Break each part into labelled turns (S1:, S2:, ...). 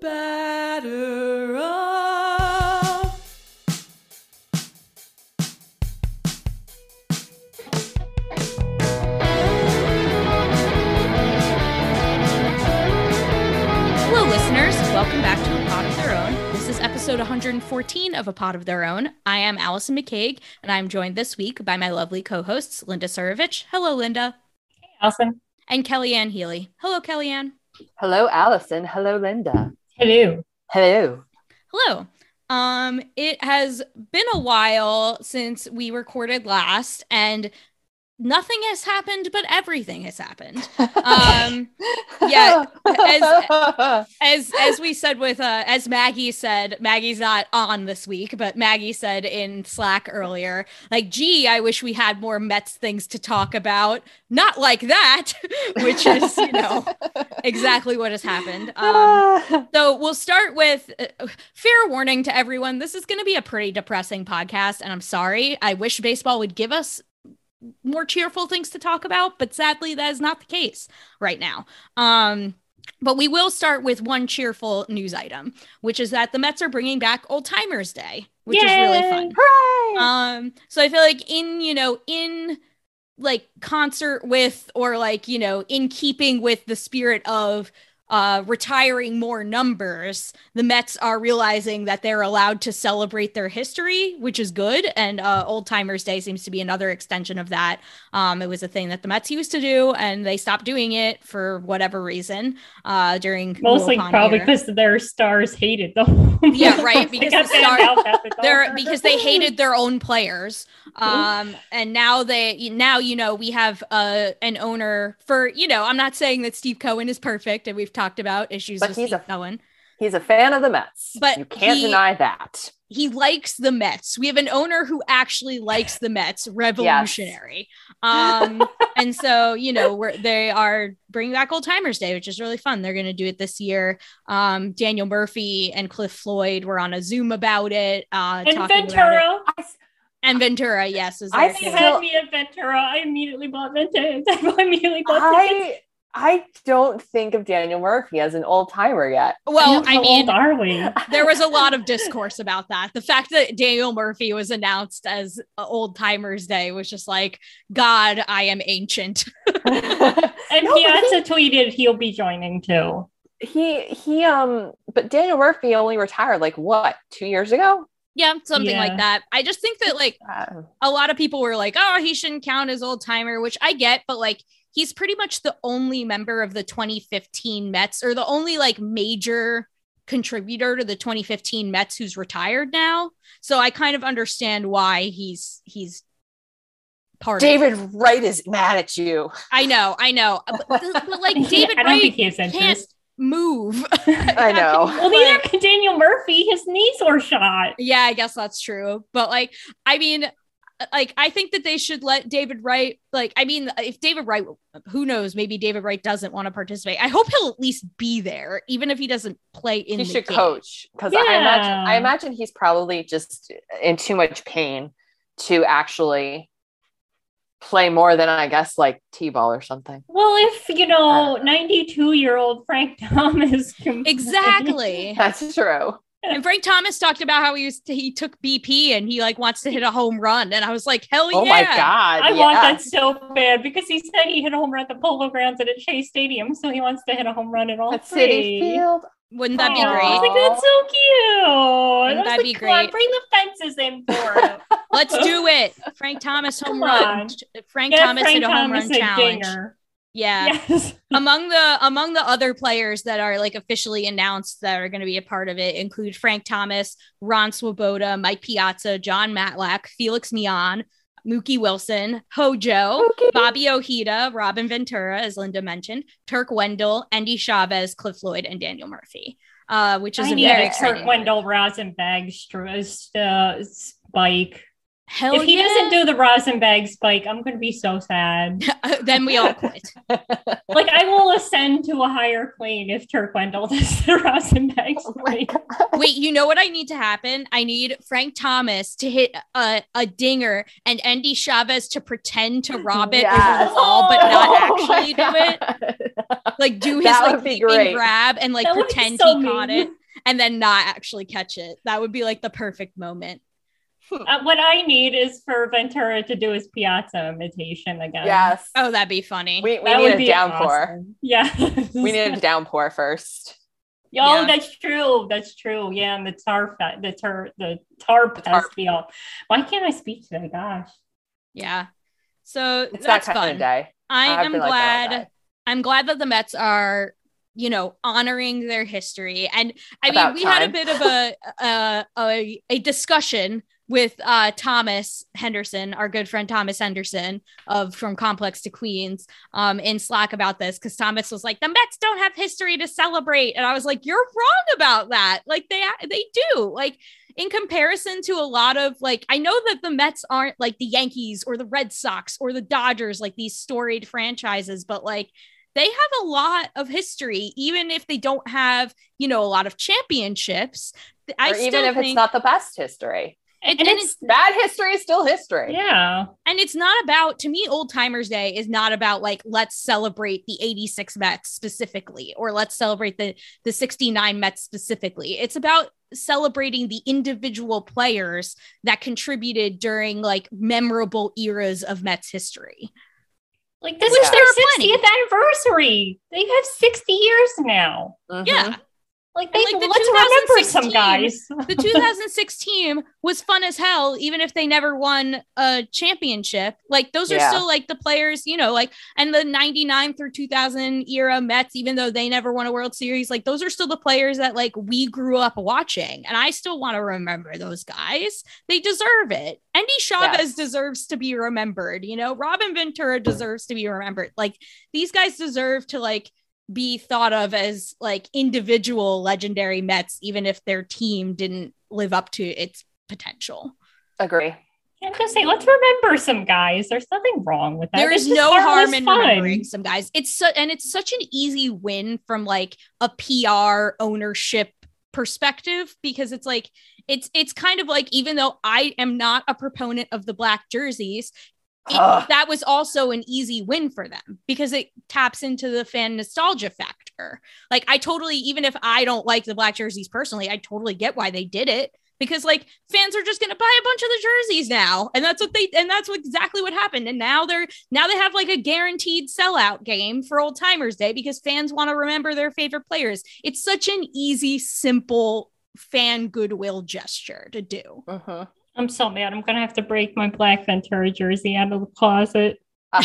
S1: Batter up.
S2: Hello, listeners. Welcome back to A Pod of Their Own. This is episode 114 of A Pod of Their Own. I am Allison McCague, and I'm joined this week by my lovely co hosts, Linda Surovich. Hello, Linda.
S3: Hey, Allison.
S2: And Kellyanne Healy. Hello, Kellyanne.
S4: Hello, Allison. Hello, Linda.
S3: Hello.
S4: Hello.
S2: Hello. Um, it has been a while since we recorded last, and nothing has happened, but everything has happened. Um, yeah, as as as we said with uh as Maggie said, Maggie's not on this week, but Maggie said in Slack earlier, like, gee, I wish we had more Mets things to talk about. Not like that, which is, you know, exactly what has happened. Um, so we'll start with uh, fair warning to everyone. This is going to be a pretty depressing podcast, and I'm sorry. I wish baseball would give us more cheerful things to talk about, but sadly, that is not the case right now. Um, but we will start with one cheerful news item, which is that the Mets are bringing back Old Timers Day, which is really fun.
S4: Hooray!
S2: Um, so I feel like in you know in like concert with or like you know in keeping with the spirit of uh retiring more numbers the mets are realizing that they're allowed to celebrate their history which is good. And uh old timers day seems to be another extension of that. Um it was a thing that the mets used to do and they stopped doing it for whatever reason uh during
S3: Mostly
S2: Wilpon
S3: probably because their stars hated them.
S2: Yeah, right, because the star-
S3: out after the
S2: they're because they hated their own players. Um and now they now you know we have uh an owner for you know i'm not saying that steve cohen is perfect and we've talked about issues
S4: But
S2: with
S4: he's
S2: steve
S4: a-
S2: cohen
S4: He's a fan of the Mets.
S2: But
S4: you can't
S2: he-
S4: deny that.
S2: he likes the mets we have an owner who actually likes the mets revolutionary um and so you know we're they are bringing back old timers day which is really fun they're going to do it this year um daniel murphy and cliff floyd were on a zoom about it uh
S3: and
S2: talking about it.
S3: Ventura.
S2: and ventura yes is
S4: I
S2: there
S4: still-
S3: had me at Ventura. I immediately bought Ventura. I immediately bought tickets.
S4: I I don't think of Daniel Murphy as an old timer yet.
S2: well i
S3: How
S2: mean
S3: old are we?
S2: there was a lot of discourse about that. The fact that Daniel Murphy was announced as uh, Old Timers Day was just like, God, I am ancient.
S3: And
S4: No, but
S3: Piazza tweeted he'll be joining too.
S4: he he um but Daniel Murphy only retired like what two years ago?
S2: yeah, something
S3: Yeah.
S2: like that. I just think that like
S4: Uh,
S2: a lot of people were like, oh, he shouldn't count as old timer, which I get, but like he's pretty much the only member of the 2015 Mets or the only like major contributor to the 2015 Mets who's retired now. So I kind of understand why he's he's part of it.
S4: David Wright is mad at you.
S2: I know, I know. But, but, like David
S3: I don't
S2: Wright
S3: think he has
S2: can't
S3: interest.
S2: move.
S4: I know.
S3: Well, neither can Daniel Murphy. His knees were shot.
S2: yeah, I guess that's true. But like, I mean, like I think that they should let David Wright. Like, I mean, if David Wright, who knows? Maybe David Wright doesn't want to participate. I hope he'll at least be there, even if he doesn't play in.
S4: he
S2: the
S4: should
S2: game.
S4: coach because I imagine I imagine he's probably just in too much pain to actually play more than I guess like T-ball or something.
S3: Well, if you know, 92 year old Frank Thomas.
S2: Exactly.
S4: That's true.
S2: And Frank Thomas talked about how he was he took BP and he like wants to hit a home run, and I was like, hell
S4: Oh
S2: yeah!
S4: my god.
S3: I
S4: yeah.
S3: want that so bad because he said he hit a home run at the Polo Grounds and at Shea Stadium, so he wants to hit a home run at all
S4: At
S3: three.
S4: Citi Field.
S2: Wouldn't that be
S3: Aw, I was
S2: great?
S3: like, that's so cute. I was
S2: that'd
S3: like,
S2: be
S3: on,
S2: great.
S3: bring the fences in for it.
S2: Let's do it. Frank Thomas home
S3: Come
S2: run.
S3: on.
S2: Frank
S3: Get
S2: Thomas
S3: Frank
S2: hit a home
S3: Thomas
S2: run challenge.
S3: dinger.
S2: Yeah.
S3: Yes.
S2: among the among the other players that are like officially announced that are going to be a part of it include Frank Thomas, Ron Swoboda, Mike Piazza, Jon Matlack, Felix Millan, Mookie Wilson, Hojo,
S4: Mookie.
S2: Bobby Ojeda, Robin Ventura, as Linda mentioned, Turk Wendell, Endy Chavez, Cliff Floyd, and Daniel Murphy, uh, which is
S3: I
S2: a
S3: need
S2: very exciting.
S3: Kurt Wendell rosin bag str- uh, spike.
S2: Hell
S3: if he
S2: yeah.
S3: doesn't do the rosin bag spike, I'm going to be so sad.
S2: Uh, then we all quit.
S3: like I will ascend to a higher plane if Turk Wendell does the rosin bag
S4: Oh my
S3: spike.
S4: God.
S2: Wait, you know what I need to happen? I need Frank Thomas to hit a, a dinger and Endy Chavez to pretend to rob it
S4: Yes.
S2: over the wall, but not
S4: Oh
S2: actually do it. Like do his
S4: That
S2: like
S4: would be great.
S2: grab and like
S3: That
S2: pretend
S3: so
S2: he caught it and then not actually catch it. That would be like the perfect moment.
S3: Uh, what I need is for Ventura to do his Piazza imitation again.
S4: Yes.
S2: Oh, that'd be funny.
S4: We, we
S3: That
S4: need
S3: would
S4: a
S3: be
S4: downpour.
S3: awesome. Yeah.
S4: We need a downpour first.
S3: Oh,
S2: Yeah.
S3: that's true. That's true. Yeah, and the tar fe- the tar the tar
S4: tar-
S3: festival. Why can't I speak today? Gosh.
S2: yeah. So
S4: It's
S2: that's
S4: that kind
S2: fun.
S4: of day.
S2: I
S4: I've
S2: am
S4: been like
S2: glad. I'm glad that the Mets are, you know, honoring their history. And I
S4: About
S2: mean, we had a bit of a a, a, a discussion with uh, Thomas Henderson, our good friend Thomas Henderson of From Complex to Queens, um, in Slack about this because Thomas was like, the Mets don't have history to celebrate, and I was like, you're wrong about that. Like they they do. Like in comparison to a lot of like I know that the Mets aren't like the Yankees or the Red Sox or the Dodgers, like these storied franchises, but like they have a lot of history, even if they don't have, you know, a lot of championships. I
S4: or even if
S2: think
S4: it's not the best history.
S2: And,
S3: And
S2: and
S3: it's
S2: it's
S4: Bad history is still history.
S3: yeah.
S2: and it's not about to me old timers day is not about like let's celebrate the 86 mets specifically or let's celebrate the the 69 mets specifically it's about celebrating the individual players that contributed during like memorable eras of mets history
S3: Like this
S2: Which
S3: is their
S2: are plenty.
S3: 60th anniversary. They have 60 years now.
S4: Mhm.
S2: yeah
S3: Like they
S2: like, the
S3: let's remember some
S2: 2016
S3: guys.
S2: the 2006 team was fun as hell, even if they never won a championship. Like those are
S4: Yeah.
S2: still like the players, you know, like and the 99 through 2000 era Mets, even though they never won a World Series, like those are still the players that like we grew up watching. And I still want to remember those guys. They deserve it. Endy Chavez
S4: Yes.
S2: deserves to be remembered, you know, Robin Ventura deserves to be remembered. Like these guys deserve to like be thought of as like individual legendary Mets, even if their team didn't live up to its potential.
S4: Agree.
S3: I'm gonna say, let's remember some guys. There's nothing wrong with that.
S2: There
S3: It's
S2: is
S3: just
S2: no harm in
S3: fun.
S2: remembering some guys. It's so, and it's such an easy win from like a PR ownership perspective because it's like it's it's kind of like even though I am not a proponent of the black jerseys, it- that was also an easy win for them because it taps into the fan nostalgia factor. Like I totally, even if I don't like the black jerseys personally, I totally get why they did it because like fans are just going to buy a bunch of the jerseys now and that's what they and that's what, exactly what happened and now they're now they have like a guaranteed sellout game for old timers day because fans want to remember their favorite players it's such an easy simple fan goodwill gesture to do
S4: Mhm.
S3: I'm so mad. I'm gonna have to break my black Ventura jersey out of the closet. I'm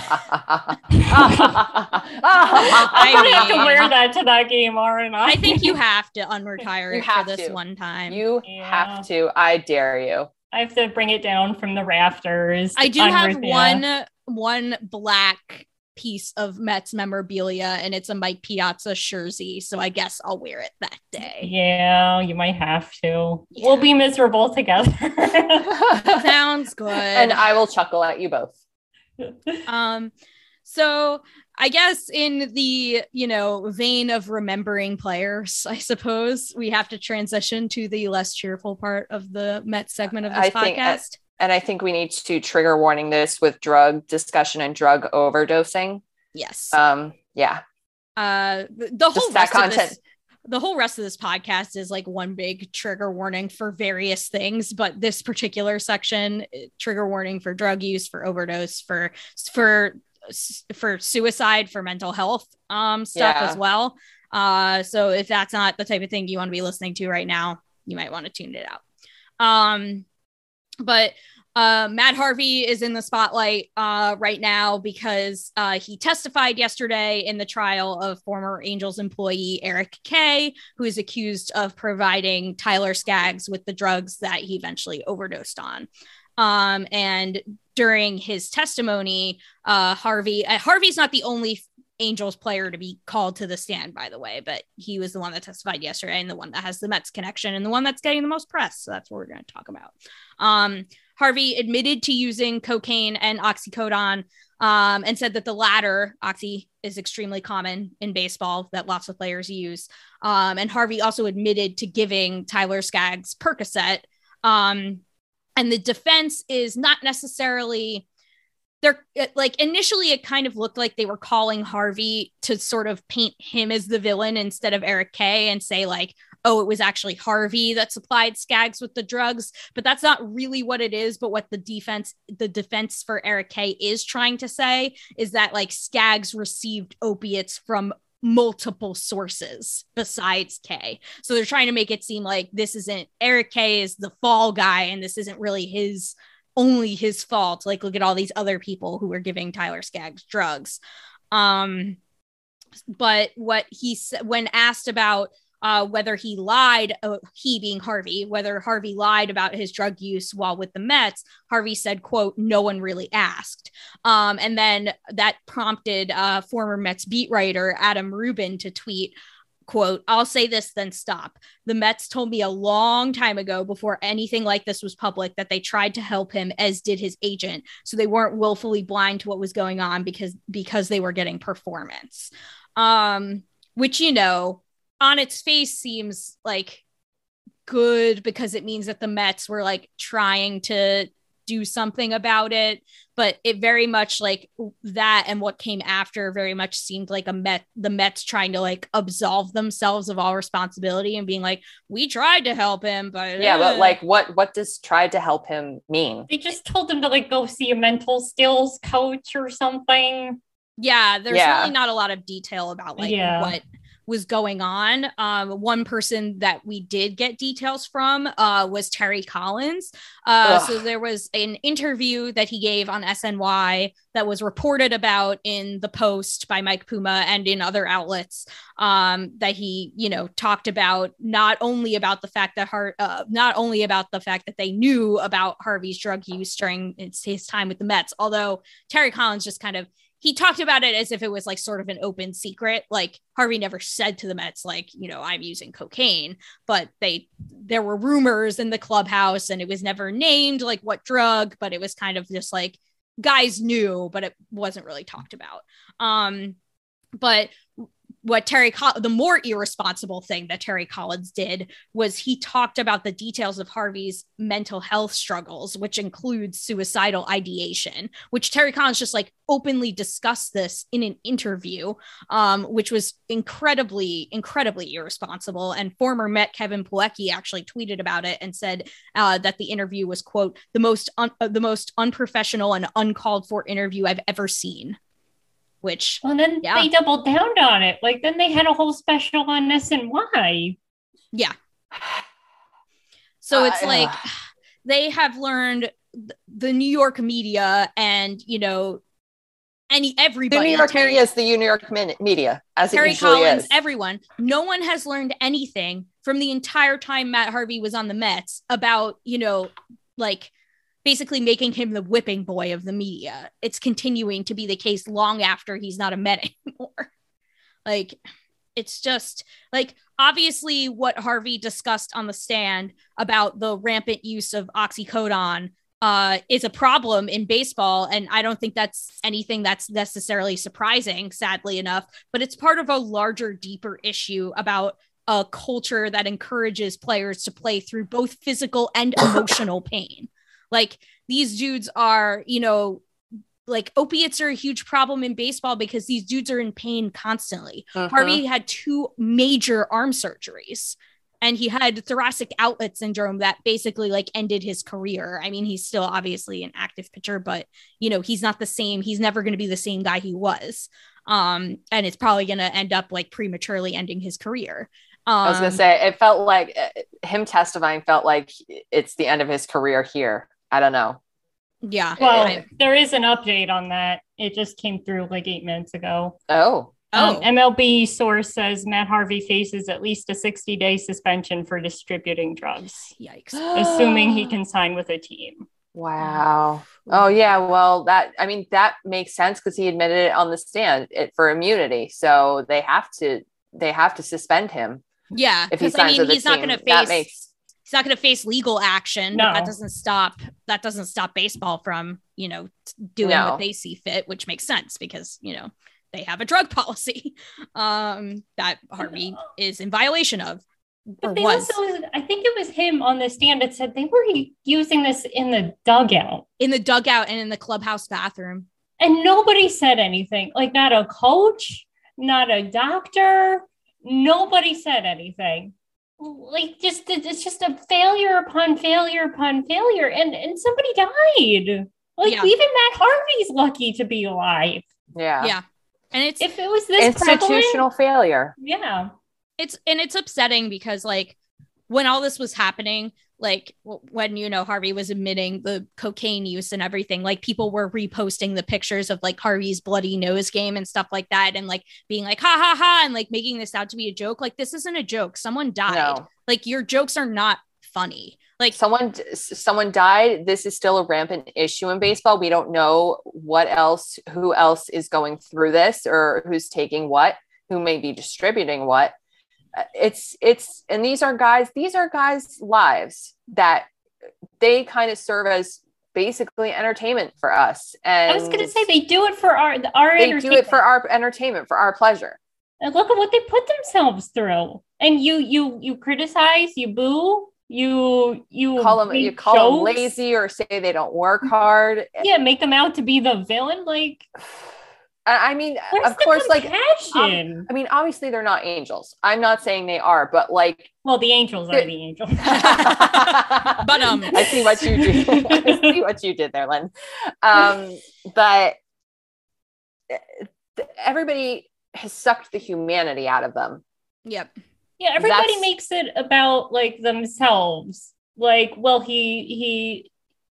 S3: gonna have to wear that to that game, aren't I?
S2: i think you have to unretire
S4: You
S2: it
S4: have
S2: for this
S4: to.
S2: one time
S4: you
S3: Yeah.
S4: have to. I dare you.
S3: I have to bring it down from the rafters.
S2: i do have one one black piece of mets memorabilia and it's a mike piazza jersey so i guess i'll wear it that day
S3: Yeah, you might have to.
S2: Yeah.
S3: We'll be miserable together.
S2: sounds good
S4: and I will chuckle at you both.
S2: um so i guess in the you know vein of remembering players i suppose we have to transition to the less cheerful part of the met segment of this
S4: I think-
S2: podcast
S4: And I think we need to trigger warning this with drug discussion and drug overdosing.
S2: yes
S4: Um, yeah,
S2: uh the, the whole
S4: that
S2: rest of
S4: content.
S2: this the whole rest of this podcast is like one big trigger warning for various things but this particular section eh, trigger warning for drug use for overdose for for for suicide for mental health um stuff
S4: Yeah.
S2: as well uh so if that's not the type of thing you want to be listening to right now you might want to tune it out um but uh, Matt Harvey is in the spotlight uh, right now because uh, he testified yesterday in the trial of former Angels employee Eric Kay, who is accused of providing Tyler Skaggs with the drugs that he eventually overdosed on. Um, and during his testimony, uh, Harvey uh, Harvey's not the only Angels player to be called to the stand, by the way, but he was the one that testified yesterday and the one that has the Mets connection and the one that's getting the most press. So that's what we're going to talk about. Um, Harvey admitted to using cocaine and oxycodone um, and said that the latter, oxy, is extremely common in baseball that lots of players use. Um, and Harvey also admitted to giving Tyler Skaggs Percocet. Um, and the defense is not necessarily they're like initially it kind of looked like they were calling Harvey to sort of paint him as the villain instead of Eric Kay and say like oh it was actually Harvey that supplied Skaggs with the drugs but that's not really what it is but what the defense the defense for Eric Kay is trying to say is that like Skaggs received opiates from multiple sources besides Kay. So they're trying to make it seem like this isn't Eric Kay is the fall guy and this isn't really his only his fault. Like, look at all these other people who were giving Tyler Skaggs drugs. Um, but what he said when asked about uh, whether he lied, uh, he being Harvey, whether Harvey lied about his drug use while with the Mets, Harvey said, quote, no one really asked. Um, and then that prompted uh, former Mets beat writer Adam Rubin to tweet, quote i'll say this then stop. The mets told me a long time ago before anything like this was public that they tried to help him as did his agent. So they weren't willfully blind to what was going on because because they were getting performance. Um which you know on its face seems like good because it means that the mets were like trying to do something about it but it very much like that and what came after very much seemed like a met the mets trying to like absolve themselves of all responsibility and being like we tried to help him but
S4: yeah
S2: uh.
S4: but like what what does tried to help him mean
S3: They just told him to like go see a mental skills coach or something.
S2: yeah there's
S4: Yeah.
S2: really not a lot of detail about like
S3: Yeah.
S2: what was going on. Um one person that we did get details from uh was terry collins. Uh so there was an interview that he gave on sny that was reported about in the post by mike puma and in other outlets um that he you know talked about not only about the fact that Har- uh, not only about the fact that they knew about harvey's drug use during his, his time with the mets although terry collins just kind of he talked about it as if it was like sort of an open secret. Like Harvey never said to the Mets, like, you know, I'm using cocaine, but they, there were rumors in the clubhouse and it was never named like what drug, but it was kind of just like guys knew, but it wasn't really talked about. Um, but what Terry, the more irresponsible thing that Terry Collins did was he talked about the details of Harvey's mental health struggles, which includes suicidal ideation, which Terry Collins just like openly discussed this in an interview, um, which was incredibly, incredibly irresponsible. And former Met Kevin Plawecki actually tweeted about it and said uh, that the interview was quote the most un- the most unprofessional and uncalled for interview I've ever seen. Which
S3: Well, then
S2: Yeah.
S3: they doubled down on it. Like then they had a whole special on SNY.
S2: Yeah. So it's
S4: Uh,
S2: like they have learned the New York media and you know any
S4: the
S2: everybody
S4: new york
S2: Terry,
S4: media is the new york Min- media as it usually
S2: Collins,
S4: is
S2: everyone. No one has learned anything from the entire time Matt Harvey was on the Mets about, you know, like basically making him the whipping boy of the media. It's continuing to be the case long after he's not a Met anymore. like it's just like obviously what Harvey discussed on the stand about the rampant use of oxycodone uh, is a problem in baseball. And I don't think that's anything that's necessarily surprising, sadly enough, but it's part of a larger, deeper issue about a culture that encourages players to play through both physical and emotional pain. Like these dudes are, you know, like opiates are a huge problem in baseball because these dudes are in pain constantly.
S4: Mhm.
S2: Harvey had two major arm surgeries and he had thoracic outlet syndrome that basically like ended his career. I mean, he's still obviously an active pitcher, but you know, he's not the same. He's never going to be the same guy he was. Um, and it's probably going to end up like prematurely ending his career. Um,
S4: i was gonna say it felt like uh, him testifying felt like it's the end of his career here i don't know
S2: yeah.
S3: Well,
S2: I-
S3: there is an update on that. It just came through like eight minutes ago.
S4: oh
S2: oh,
S3: Um, MLB source says Matt Harvey faces at least a 60 day suspension for distributing drugs,
S2: yikes.
S3: assuming he can sign with a team.
S4: Wow. Oh yeah. Well, that I mean that makes sense because he admitted it on the stand it, for immunity. So they have to they have to suspend him
S2: Yeah,
S4: if he
S2: because I
S4: signs
S2: mean
S4: with the
S2: he's not
S4: team.
S2: going to
S4: That
S2: face
S4: makes
S2: he's not going to face legal action. But that doesn't stop that doesn't stop baseball from you know doing
S4: No.
S2: what they see fit, which makes sense because you know they have a drug policy um, that Harvey is in violation of.
S3: But they
S2: was
S3: also, I think it was him on the stand that said they were using this in the dugout.
S2: in the dugout and in the clubhouse bathroom.
S3: And nobody said anything. Like not a coach, not a doctor, nobody said anything. Like just it's just a failure upon failure upon failure. And and somebody died. Like
S2: Yeah.
S3: even Matt Harvey's lucky to be alive.
S4: yeah.
S2: Yeah. And it's
S3: If it was this
S4: Institutional failure.
S3: yeah.
S2: it's and it's upsetting because like when all this was happening like when you know harvey was admitting the cocaine use and everything like people were reposting the pictures of like harvey's bloody nose game and stuff like that and like being like ha ha ha and like making this out to be a joke like this isn't a joke someone died
S4: No.
S2: like your jokes are not funny like
S4: Someone someone died. This is still a rampant issue in baseball. We don't know what else who else is going through this or who's taking what, who may be distributing what. It's it's and these are guys, these are guys' lives that they kind of serve as basically entertainment for us. And
S3: I was gonna say they do it for our our
S4: they do it
S3: entertainment.
S4: for our entertainment, for our pleasure.
S3: And look at what they put themselves through. And you you you criticize, you boo, you you
S4: Call them you call them lazy or say they don't work hard.
S3: Yeah, make them out to be the villain. Like,
S4: I I mean,
S3: where's
S4: of
S3: the
S4: course, like
S3: compassion?
S4: I mean, obviously they're not angels. I'm not saying they are, but like,
S3: well, the angels are the angels.
S2: But, um,
S4: I see what you did. I see what you did there, Lynn. Um, but eh, everybody has sucked the humanity out of them.
S2: yep
S3: yeah, everybody
S4: That's-
S3: makes it about like themselves. Like, well, he he,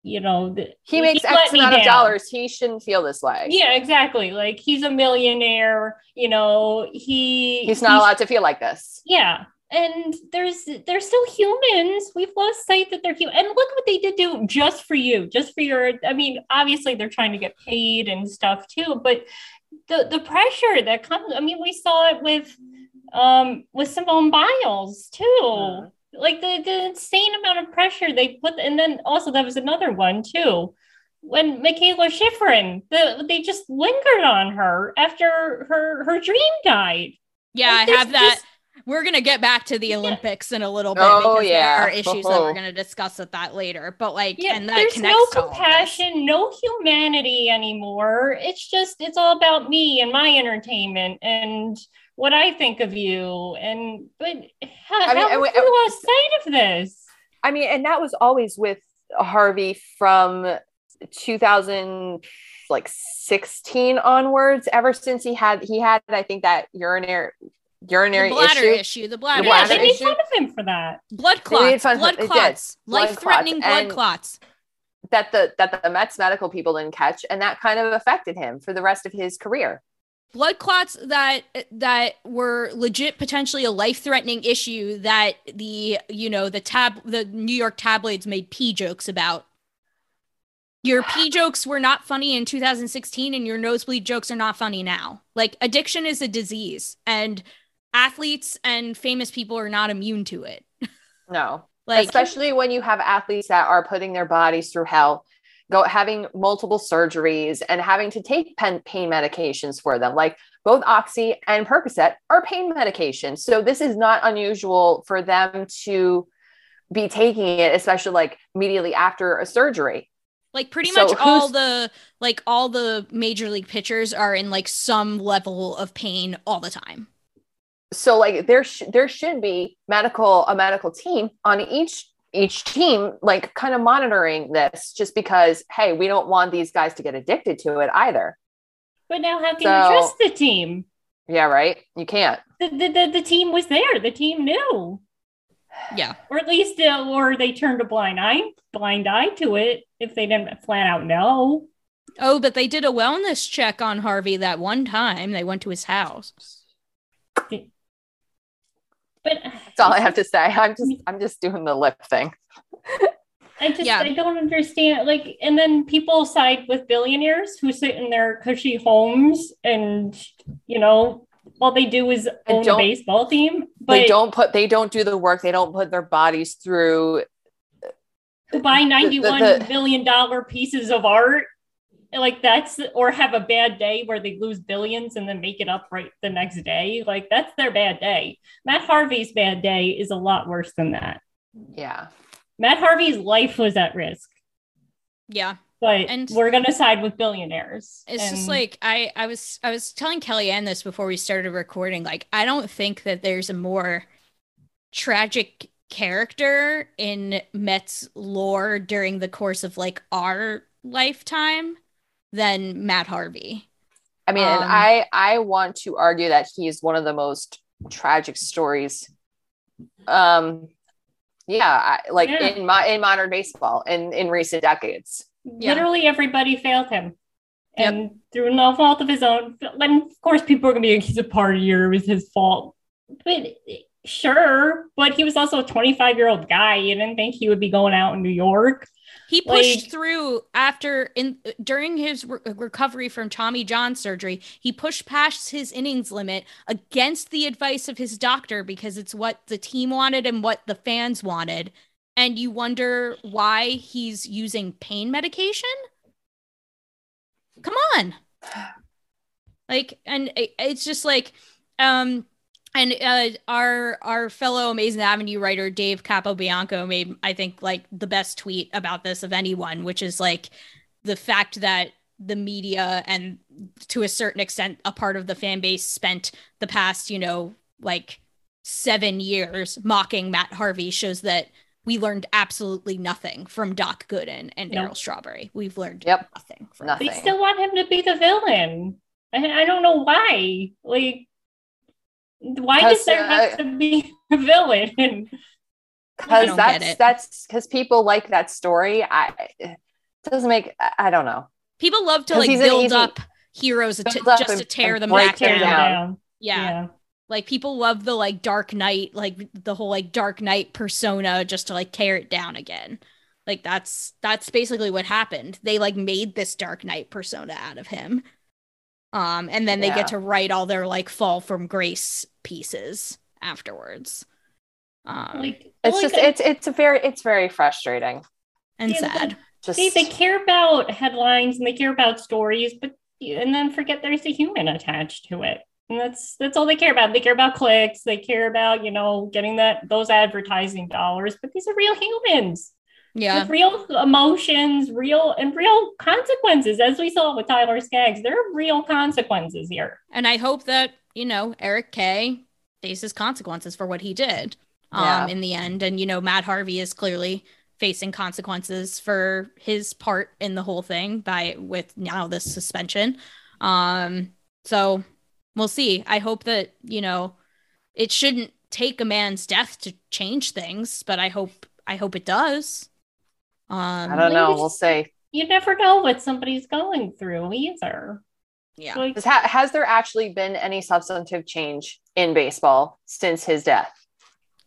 S3: you know, th-
S4: He makes
S3: let
S4: X amount of dollars. He shouldn't feel this way.
S3: Yeah, exactly. Like he's a millionaire. You know, he
S4: He's not allowed to feel like this.
S3: Yeah. And there's they're still humans. We've lost sight that they're human. And look what they did do just for you, just for your. I mean, obviously they're trying to get paid and stuff too, but the the pressure that comes. I mean, we saw it with um with Simone Biles too.
S4: Mhm.
S3: Like the the insane amount of pressure they put, and then also that was another one too. When Mikaela Shiffrin, the, they just lingered on her after her her dream died.
S2: yeah
S3: Like,
S2: i have that
S3: just-
S2: we're gonna get back to the olympics in a little bit
S4: Oh,
S2: because
S4: yeah.
S2: there are issues that
S4: Oh.
S2: we're uh-huh. gonna discuss with that later but like
S3: Yeah,
S2: and that
S3: there's
S2: connects
S3: no
S2: to all
S3: compassion, no humanity anymore. It's just it's all about me and my entertainment and what I think of you. And but how,
S4: I mean,
S3: how
S4: and we-
S3: have we uh, lost sight of this?
S4: I mean, and that was always with Harvey from 2000 like 16 onwards ever since he had he had I think that urinary urinary
S2: the bladder
S4: issue.
S2: issue, the bladder,
S3: Yeah,
S4: bladder
S3: they
S2: issue.
S3: made fun of him for that.
S2: blood
S4: They
S2: clots,
S4: fun
S2: blood
S4: it,
S2: clots, life-threatening
S4: clots,
S2: blood clots.
S4: that the that the Mets medical people didn't catch and that kind of affected him for the rest of his career.
S2: Blood clots that that were legit potentially a life-threatening issue that the you know the tab the New York tabloids made pee jokes about. Your pee jokes were not funny in 2016 and your nosebleed jokes are not funny now. Like addiction is a disease and athletes and famous people are not immune to it.
S4: No.
S2: Like
S4: Especially when you have athletes that are putting their bodies through hell, go having multiple surgeries and having to take pen, pain medications for them. Like both Oxy and Percocet are pain medications. So this is not unusual for them to be taking it, especially like immediately after a surgery.
S2: Like pretty
S4: So
S2: much all the like all the major league pitchers are in like some level of pain all the time.
S4: so like there sh- there should be medical a medical team on each each team like kind of monitoring this just because hey we don't want these guys to get addicted to it either
S3: But now how can
S4: So-
S3: you trust the team?
S4: yeah right you can't
S3: The, the, the, the team was there. The team knew.
S2: Yeah.
S3: Or at least uh, or they turned a blind eye blind eye to it if they didn't flat out know.
S2: Oh, but they did a wellness check on Harvey that one time. They went to his house.
S3: But
S4: that's all i have to say i'm just i'm just doing the lip thing
S3: I just
S2: Yeah.
S3: I don't understand. Like, and then people side with billionaires who sit in their cushy homes and you know all they do is own a baseball team. But
S4: they don't put they don't do the work they don't put their bodies through
S3: who buy
S4: the-
S3: ninety-one
S4: the-
S3: billion dollar pieces of art. Like that's or have a bad day where they lose billions and then make it up right the next day. Like that's their bad day. Matt Harvey's bad day is a lot worse than that.
S4: yeah
S3: Matt Harvey's life was at risk,
S2: Yeah.
S3: but
S2: And-
S3: we're gonna side with billionaires.
S2: It's just like I I was I was telling Kellyanne this before we started recording. Like I don't think that there's a more tragic character in Mets lore during the course of like our lifetime than Matt Harvey.
S4: i mean
S2: Um,
S4: i i want to argue that he's one of the most tragic stories um yeah I, like
S3: Yeah.
S4: in my in modern baseball in in recent decades
S2: Yeah.
S3: literally everybody failed him.
S2: Yep.
S3: And through no fault of his own. And of course, people are going to be like, he's a partier, it was his fault. But sure, but he was also a 25 year old guy. You didn't think he would be going out in New York.
S2: He pushed
S3: Like-
S2: through after in during his re- recovery from Tommy John surgery. He pushed past his innings limit against the advice of his doctor because it's what the team wanted and what the fans wanted. And you wonder why he's using pain medication? Come on. Like and it- it's just like um and uh, our our fellow Amazin' Avenue writer Dave Capobianco made I think like the best tweet about this of anyone, which is like the fact that the media and to a certain extent a part of the fan base spent the past you know like seven years mocking Matt Harvey shows that we learned absolutely nothing from Doc Gooden and
S3: Nope.
S2: Darryl Strawberry. We've learned
S4: Yep.
S2: nothing from
S4: Nothing.
S3: We still want him to be the villain. I, I don't know why. Like, why does
S4: Because,
S3: there
S4: uh,
S3: have to be a villain?
S4: Because that's that's because people like that story i it doesn't make i I don't know
S2: People love to like build
S4: he's a-
S2: up heroes to,
S4: up
S2: just
S4: and-
S2: to tear them back down.
S4: Down.
S3: down.
S2: Yeah.
S3: yeah.
S2: Like people love the like Dark Knight, like the whole like Dark Knight persona just to like tear it down again. Like that's that's basically what happened. They like made this Dark Knight persona out of him. Um and then they
S4: Yeah.
S2: get to write all their like fall from grace pieces afterwards. Um
S3: Like,
S4: it's
S3: like,
S4: just it's it's a very it's very frustrating
S2: and
S3: yeah,
S2: sad.
S4: just
S3: See, they care about headlines and they care about stories, but and then forget there's a human attached to it. And that's that's all they care about. They care about clicks, they care about, you know, getting that those advertising dollars, but these are real humans
S2: Yeah.
S3: with real emotions, real and real consequences, as we saw with Tyler Skaggs. There are real consequences here.
S2: And I hope that, you know, Eric Kay faces consequences for what he did um,
S4: Yeah.
S2: in the end. And, you know, Matt Harvey is clearly facing consequences for his part in the whole thing by with now this suspension. Um, so we'll see. I hope that, you know, it shouldn't take a man's death to change things, but I hope I hope it does. Um
S4: i don't know we'll see.
S3: You never know what somebody's going through either.
S2: Yeah.
S3: Like,
S4: has, ha- has there actually been any substantive change in baseball since his death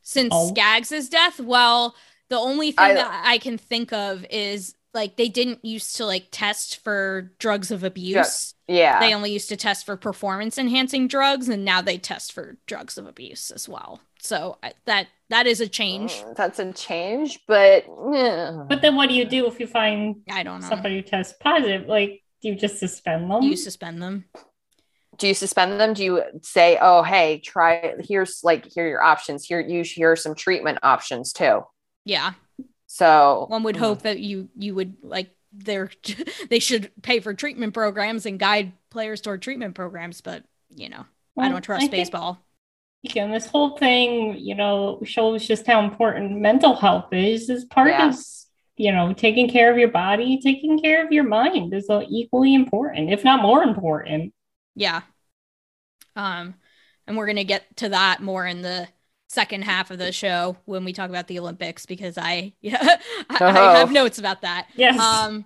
S2: since
S3: Oh.
S2: Skaggs' death, well, the only thing
S4: I-
S2: that I can think of is like they didn't used to like test for drugs of abuse.
S4: yeah
S2: They only used to test for performance enhancing drugs and now they test for drugs of abuse as well. So I- that that is a change.
S4: Mm, that's a change but yeah.
S3: but then what do you do if you find
S2: I don't know.
S3: somebody who tests positive? Like, do you just suspend them?
S2: You suspend them.
S4: do you suspend them do you say oh hey try here's like here are your options here you here are some treatment options too
S2: Yeah.
S4: so
S2: One would hope that you you would like they're they should pay for treatment programs and guide players toward treatment programs, but you know, I don't trust
S3: think-
S2: baseball.
S3: Again, this whole thing, you know, shows just how important mental health is. Is part
S4: Yeah.
S3: of, you know, taking care of your body, taking care of your mind is uh, equally important, if not more important.
S2: Yeah. Um, and we're gonna get to that more in the second half of the show when we talk about the Olympics because I yeah I, I have notes about that.
S3: Yes.
S2: Um,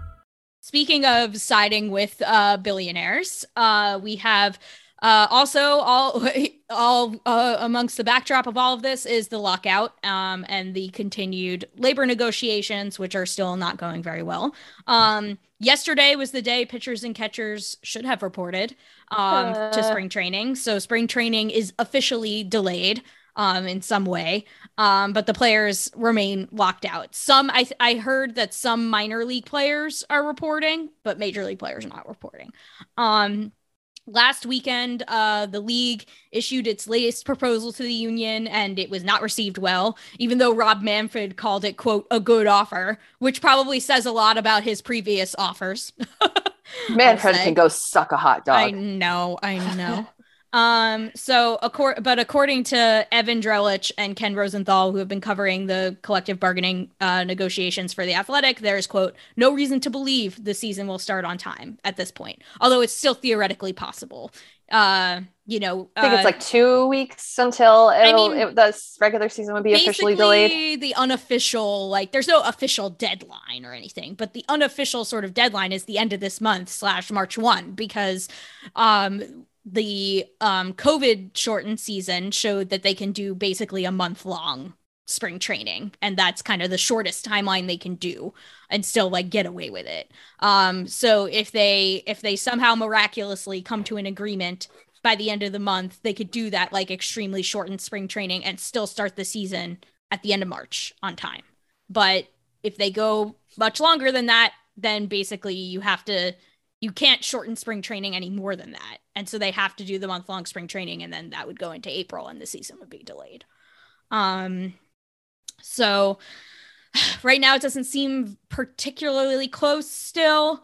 S2: Speaking of siding with uh, billionaires, uh, we have uh, also all all uh, amongst the backdrop of all of this is the lockout um, and the continued labor negotiations, which are still not going very well. Um, yesterday was the day pitchers and catchers should have reported um, to
S4: Uh.
S2: spring training, so spring training is officially delayed um, in some way. Um, but the players remain locked out. Some I I heard that some minor league players are reporting, but major league players are not reporting. Um, last weekend, uh, the league issued its latest proposal to the union, and it was not received well. Even though Rob Manfred called it "quote a good offer," which probably says a lot about his previous offers.
S4: Manfred can go suck a hot dog.
S2: I know, I know. um, so accor- but according to Evan Drellich and Ken Rosenthal, who have been covering the collective bargaining uh, negotiations for the Athletic, there's quote no reason to believe the season will start on time at this point, although it's still theoretically possible. Uh, you know,
S4: I think
S2: uh,
S4: it's like two weeks until it'll,
S2: mean,
S4: it, the regular season would be officially delayed.
S2: the unofficial like there's no official deadline or anything but the unofficial sort of deadline is the end of this month slash march 1 because um the um covid shortened season showed that they can do basically a month long spring training and that's kind of the shortest timeline they can do and still like get away with it. Um so if they if they somehow miraculously come to an agreement by the end of the month they could do that like extremely shortened spring training and still start the season at the end of march on time. But if they go much longer than that then basically you have to you can't shorten spring training any more than that and so they have to do the month long spring training and then that would go into april and the season would be delayed um so right now it doesn't seem particularly close still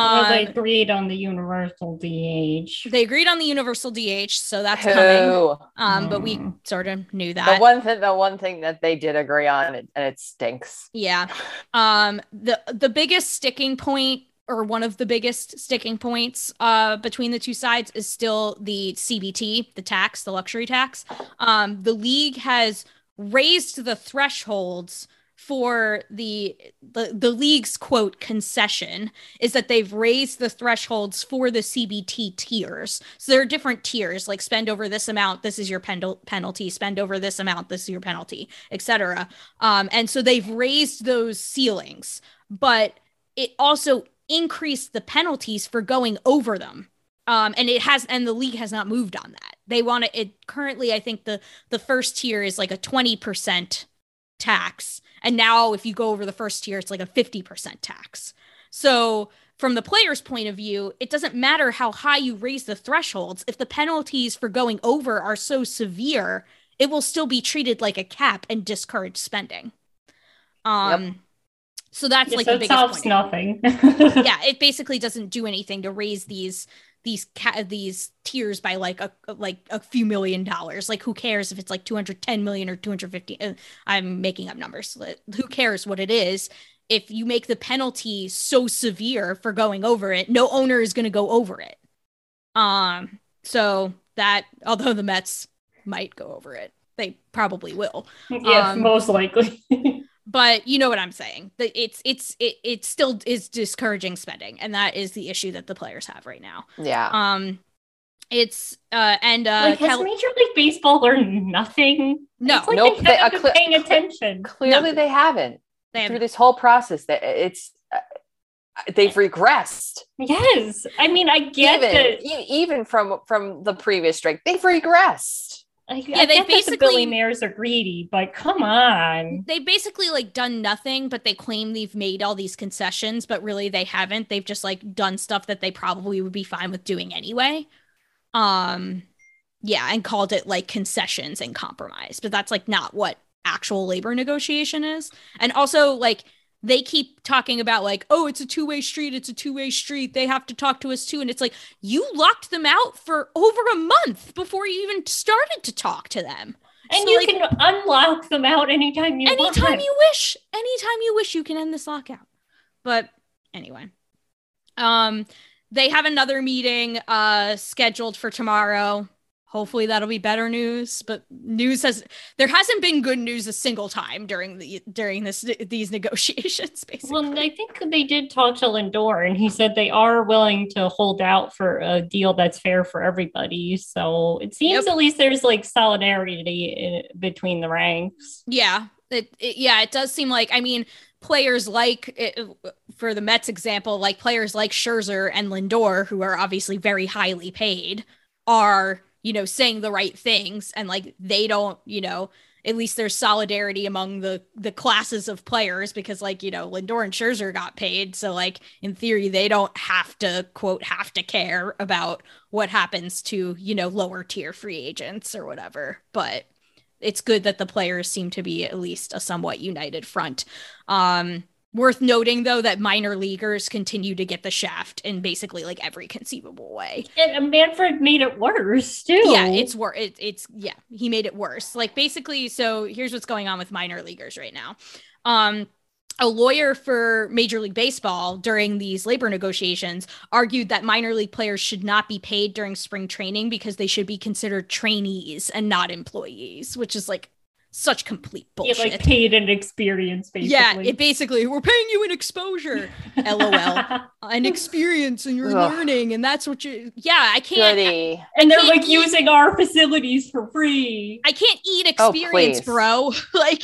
S3: Well,
S2: um,
S3: they agreed on the universal DH.
S2: they agreed on the universal DH, so that's coming.
S4: Who?
S2: Um, but we
S3: Mm.
S2: sort of knew
S4: The
S2: that.
S4: one thing, the one thing that they did agree on, and it stinks.
S2: yeah. Um, the the biggest sticking point, or one of the biggest sticking points, uh, between the two sides is still the CBT, the tax, the luxury tax. Um, the league has raised the thresholds for the, the the league's quote concession is that they've raised the thresholds for the CBT tiers. So there are different tiers, like spend over this amount, this is your pen- penalty. Spend over this amount, this is your penalty, etc. Um, and so they've raised those ceilings, but it also increased the penalties for going over them. Um, and it has, and the league has not moved on that. They want to. It currently, I think the the first tier is like a twenty percent tax, and now if you go over the first tier, it's like a fifty percent tax. So from the player's point of view, it doesn't matter how high you raise the thresholds. If the penalties for going over are so severe, it will still be treated like a cap and discourage spending. Um, so that's like the
S3: it
S2: biggest
S3: solves nothing.
S2: yeah, it basically doesn't do anything to raise these these ca- these tiers by like a like a few million dollars. Like who cares if it's like 210 million or 250 uh, I'm making up numbers. Who cares what it is? If you make the penalty so severe for going over it, no owner is going to go over it. Um so that although the Mets might go over it, they probably will
S3: yeah,
S2: Um,
S3: most likely.
S2: but you know what I'm saying. That it's it's it it still is discouraging spending, and that is the issue that the players have right now.
S4: Yeah.
S2: Um, it's uh and uh
S3: like, has
S2: Cal-
S3: Major League Baseball learned nothing?
S2: No.
S3: it's like
S4: Nope,
S3: they
S4: they-
S3: haven't
S4: a
S3: been
S4: cli-
S3: paying attention.
S4: Clearly, they haven't.
S2: they
S4: Through
S2: have
S4: this whole process, that it's uh, they've regressed.
S3: Yes, I mean, I get
S4: even
S3: that.
S4: e- even from from the previous strike, they've regressed.
S3: I,
S2: Yeah,
S3: I
S2: they basically-
S3: the billionaires are greedy, but come on.
S2: they basically like done nothing, but they claim they've made all these concessions, but really they haven't. They've just like done stuff that they probably would be fine with doing anyway. Um, yeah, and called it like concessions and compromise, but that's like not what actual labor negotiation is. And also, like they keep talking about like, oh, it's a two-way street, it's a two-way street. They have to talk to us too. And it's like you locked them out for over a month before you even started to talk to them.
S3: And
S2: So,
S3: you
S2: like,
S3: can unlock them out anytime you
S2: anytime
S3: want.
S2: you wish anytime you wish you can end this lockout but anyway um they have another meeting uh scheduled for tomorrow hopefully that'll be better news but news has there hasn't been good news a single time during the during this these negotiations basically
S3: Well, I think they did talk to Lindor, and he said they are willing to hold out for a deal that's fair for everybody. So it seems
S2: Yep.
S3: at least there's like solidarity in, between the ranks.
S2: Yeah, it, it yeah, it does seem like I mean players like it, for the Mets example, like players like Scherzer and Lindor, who are obviously very highly paid, are you know saying the right things, and like they don't, you know, at least there's solidarity among the the classes of players because like you know Lindor and Scherzer got paid, so like in theory they don't have to quote have to care about what happens to you know lower tier free agents or whatever, but it's good that the players seem to be at least a somewhat united front. Um, worth noting though that minor leaguers continue to get the shaft in basically like every conceivable way.
S3: And Manfred made it worse too.
S2: Yeah, it's worse. it, it's yeah, he made it worse. Like basically, so here's what's going on with minor leaguers right now. Um a lawyer for Major League Baseball during these labor negotiations argued that minor league players should not be paid during spring training because they should be considered trainees and not employees, which is like such complete
S3: Yeah,
S2: bullshit.
S3: like paid and experience basically.
S2: Yeah, it basically we're paying you an exposure, lol, an experience, and you're
S4: Ugh.
S2: learning, and that's what you. Yeah, I can't.
S4: Goody.
S3: and they're
S2: can't
S3: like
S2: eat-
S3: using our facilities for free.
S2: I can't eat
S4: Oh,
S2: experience,
S4: please.
S2: bro. like,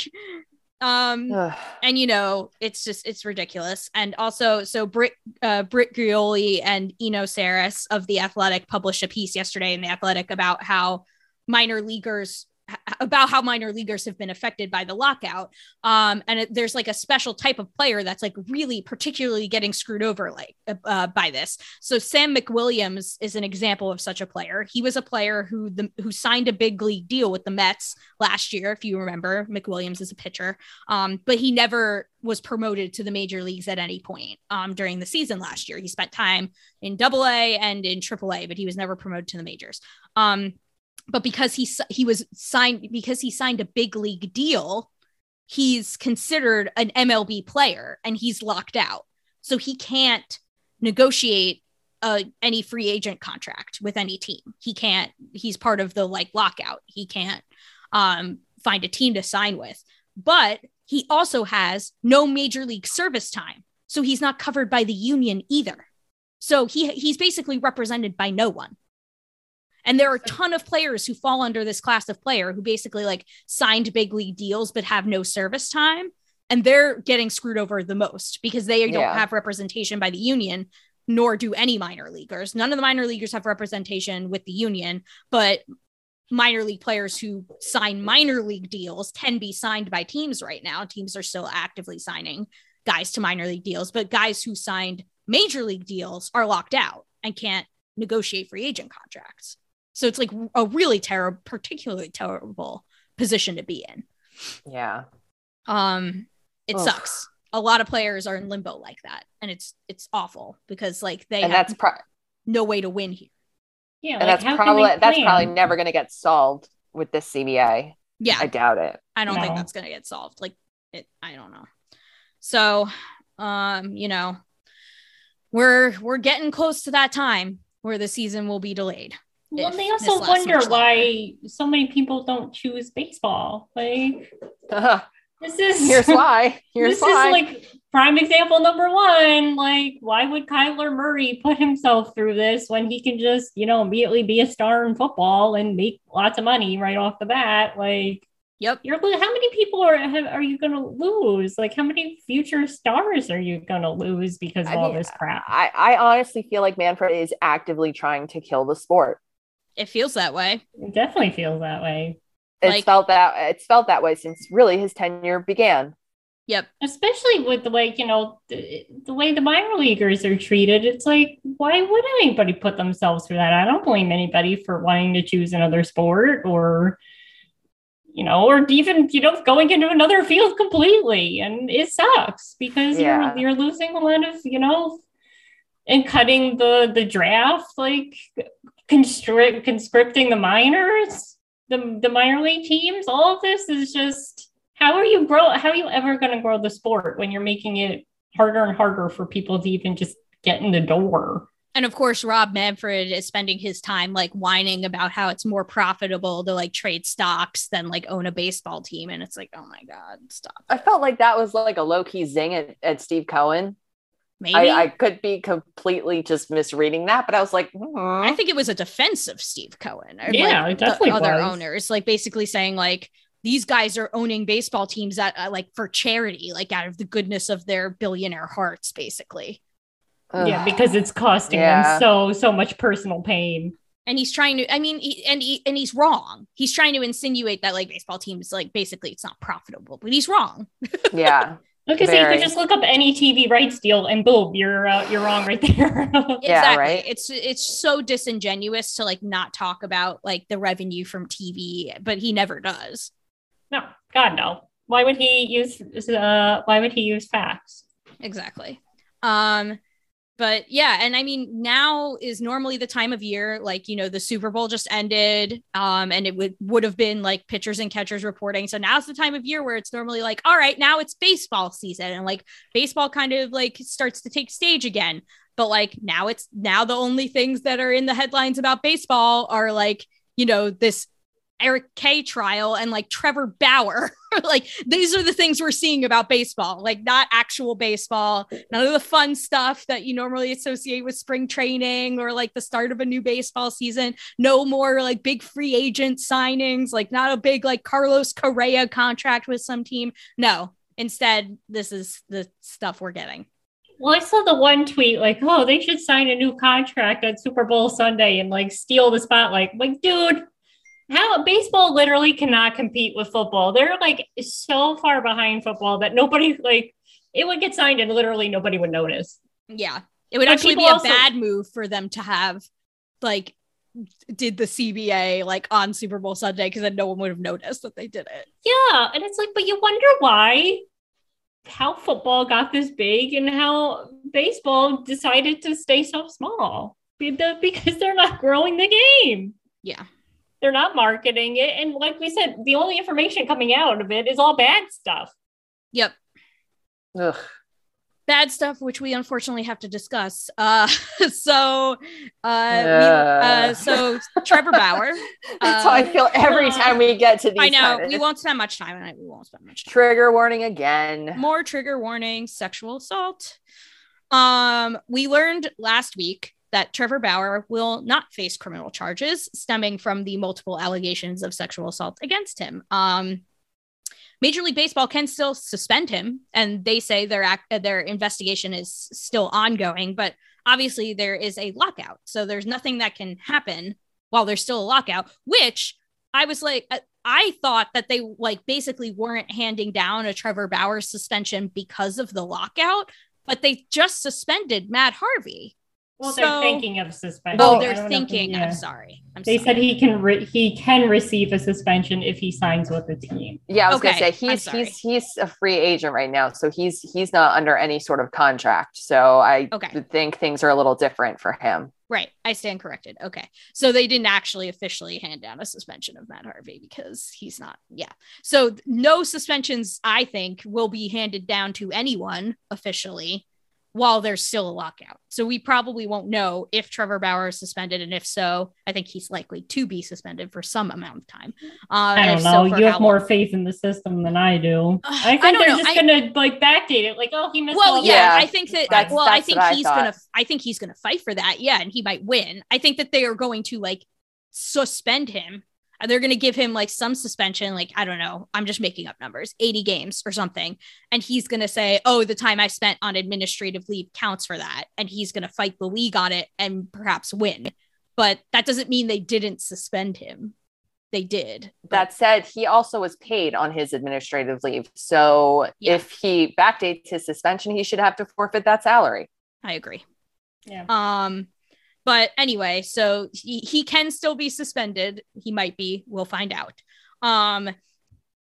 S2: um,
S4: Ugh.
S2: and you know, it's just it's ridiculous. And also, so Britt uh, Britt Ghiroli and Eno Sarris of the Athletic published a piece yesterday in the Athletic about how minor leaguers about how minor leaguers have been affected by the lockout um and it, there's like a special type of player that's like really particularly getting screwed over like uh, by this. So sam mcwilliams is an example of such a player. He was a player who the who signed a big league deal with the mets last year if you remember. Mcwilliams is a pitcher. Um but he never was promoted to the major leagues at any point um during the season last year. He spent time in double a and in triple a but he was never promoted to the majors. Um but because he he was signed because he signed a big league deal he's considered an MLB player and he's locked out. So he can't negotiate uh, any free agent contract with any team. He can't he's part of the like lockout. He can't um find a team to sign with. But he also has no major league service time. So he's not covered by the union either. So he he's basically represented by no one and there are a ton of players who fall under this class of player who basically like signed big league deals but have no service time. And they're getting screwed over the most because they don't have representation by the union, nor do any minor leaguers. None of the minor leaguers have representation with the union, but minor league players who sign minor league deals can be signed by teams right now. Teams are still actively signing guys to minor league deals, but guys who signed major league deals are locked out and can't negotiate free agent contracts. So it's like a really terrible, particularly terrible position to be in.
S4: Yeah.
S2: Um, it
S4: Ugh.
S2: sucks. A lot of players are in limbo like that, and it's it's awful because like they
S4: And
S2: have
S4: that's pro-
S2: no way to win here.
S3: Yeah,
S4: and
S3: like,
S4: that's probably that's probably never going to get solved with this CBA.
S2: Yeah,
S4: I doubt it.
S2: I don't think that's gonna get solved. Like it, I don't know. So, um, you know, we're we're getting close to that time where the season will be delayed.
S3: Well, they also wonder why so many people don't choose baseball. Like uh-huh. this is
S4: Here's why. Here's why
S3: this
S4: why.
S3: is like prime example number one. Like, why would Kyler Murray put himself through this when he can just, you know, immediately be a star in football and make lots of money right off the bat? Like,
S2: Yep.
S3: you're how many people are have, are you going to lose? Like, how many future stars are you going to lose because of
S4: I
S3: all
S4: mean,
S3: this crap?
S4: I, I honestly feel like Manfred is actively trying to kill the sport.
S2: It feels that way.
S3: It definitely feels that way.
S4: It's
S2: Like-
S4: felt that it's felt that way since really his tenure began.
S2: Yep.
S3: especially with the way you know the, the way the minor leaguers are treated it's like why would anybody put themselves through that i don't blame anybody for wanting to choose another sport or you know, or even, you know, going into another field completely. And it sucks because
S4: Yeah.
S3: you're you're losing a lot of, you know, and cutting the the draft, like constrict conscripting the minors, the the minor league teams. All of this is just how are you grow how are you ever gonna grow the sport when you're making it harder and harder for people to even just get in the door?
S2: And of course, Rob Manfred is spending his time like whining about how it's more profitable to like trade stocks than like own a baseball team. And it's like, oh my God, stop.
S4: I felt like that was like a low key zing at, at Steve Cohen.
S2: Maybe.
S4: I,
S2: I,
S4: I could be completely just misreading that, but I was like, hmm.
S2: think it was a defense of Steve Cohen or
S3: Yeah,
S2: like
S3: it definitely
S2: the other
S3: was.
S2: owners, like basically saying like, these guys are owning baseball teams that uh, like for charity, like out of the goodness of their billionaire hearts, basically.
S4: Ugh.
S3: Yeah, because it's costing
S4: Yeah.
S3: them so so much personal pain.
S2: and he's trying to i mean he, and he, and he's wrong he's trying to insinuate that like baseball teams like basically it's not profitable but he's wrong
S4: yeah.
S3: Like I say, you could just look up any TV rights deal and boom, you're uh, you're wrong right there.
S4: Yeah, right.
S2: it's it's so disingenuous to like not talk about like the revenue from tv but he never does
S3: no, God no. Why would he use uh why would he use facts?
S2: exactly um but yeah and i mean now is normally the time of year like you know the super bowl just ended um and it would would have been like pitchers and catchers reporting so now's the time of year where it's normally like all right now it's baseball season and like baseball kind of like starts to take stage again but like now it's now the only things that are in the headlines about baseball are like you know this Eric Kay trial and like Trevor Bauer. like these are the things we're seeing about baseball, like not actual baseball, none of the fun stuff that you normally associate with spring training or like the start of a new baseball season. No more like big free agent signings, like not a big like Carlos Correa contract with some team. No, instead, this is the stuff we're getting.
S3: Well, I saw the one tweet like, oh, they should sign a new contract on Super Bowl Sunday and like steal the spotlight. Like, dude, how baseball literally cannot compete with football. They're like so far behind football that nobody like it would get signed and literally nobody would notice.
S2: Yeah. It would
S3: But
S2: actually be a
S3: also-
S2: bad move for them to have like did the CBA like on Super Bowl Sunday because then no one would have noticed that they did it.
S3: Yeah, and it's like, but you wonder why how football got this big and how baseball decided to stay so small because they're not growing the game.
S2: Yeah.
S3: They're not marketing it. And like we said, the only information coming out of it is all bad stuff.
S2: Yep.
S4: Ugh.
S2: Bad stuff, which we unfortunately have to discuss. Uh, so, uh, we, uh, so Trevor Bauer.
S4: That's how I
S2: Uh,
S4: feel every time we get to these.
S2: I know
S4: kind
S2: we won't spend much time on it. We won't spend much time.
S4: Trigger warning again.
S2: more trigger warning sexual assault um we learned last week that trevor bauer will not face criminal charges stemming from the multiple allegations of sexual assault against him um major league baseball can still suspend him and they say their act their investigation is still ongoing but obviously there is a lockout so there's nothing that can happen while there's still a lockout which i was like uh, I thought that they like basically weren't handing down a Trevor Bauer suspension because of the lockout, but they just suspended Matt Harvey.
S3: Well,
S2: So-
S3: they're thinking of suspension.
S2: Oh,
S3: oh
S2: they're
S3: don't
S2: thinking.
S3: yeah.
S2: I'm sorry. I'm
S3: They
S2: sorry.
S3: said he can re- he can receive a suspension if he signs with the team.
S4: Yeah, I was
S2: Okay,
S4: gonna say he's he's he's a free agent right now, so he's he's not under any sort of contract. So I
S2: Okay.
S4: think things are a little different for him.
S2: Right. I stand corrected. Okay. So they didn't actually officially hand down a suspension of Matt Harvey because he's not. Yeah. So no suspensions, I think, will be handed down to anyone officially while there's still a lockout. So we probably won't know if Trevor Bauer is suspended. And if so, I think he's likely to be suspended for some amount of time. Uh,
S3: I don't know.
S2: so,
S3: you have more
S2: long.
S3: faith in the system than I do.
S2: Ugh,
S3: I
S2: I
S3: think
S2: don't
S3: they're
S2: know.
S3: just
S2: I-
S3: gonna like backdate it. Like, oh, he missed.
S2: Well, yeah,
S4: Yeah,
S2: I think that.
S4: that's-
S2: well, I think
S4: what I
S2: he's gonna. I think he's gonna fight for that. Yeah, and he might win. I think that they are going to like suspend him. And They're going to give him like some suspension, like I don't know. I'm just making up numbers, 80 games or something. And he's going to say, "Oh, the time I spent on administrative leave counts for that." And he's going to fight the league on it and perhaps win. But that doesn't mean they didn't suspend him. They did. But-
S4: That said, he also was paid on his administrative leave. So
S2: Yeah.
S4: if he backdates his suspension, he should have to forfeit that salary.
S2: I agree.
S3: Yeah.
S2: Um, but anyway, so he, he can still be suspended. He might be. We'll find out. Um,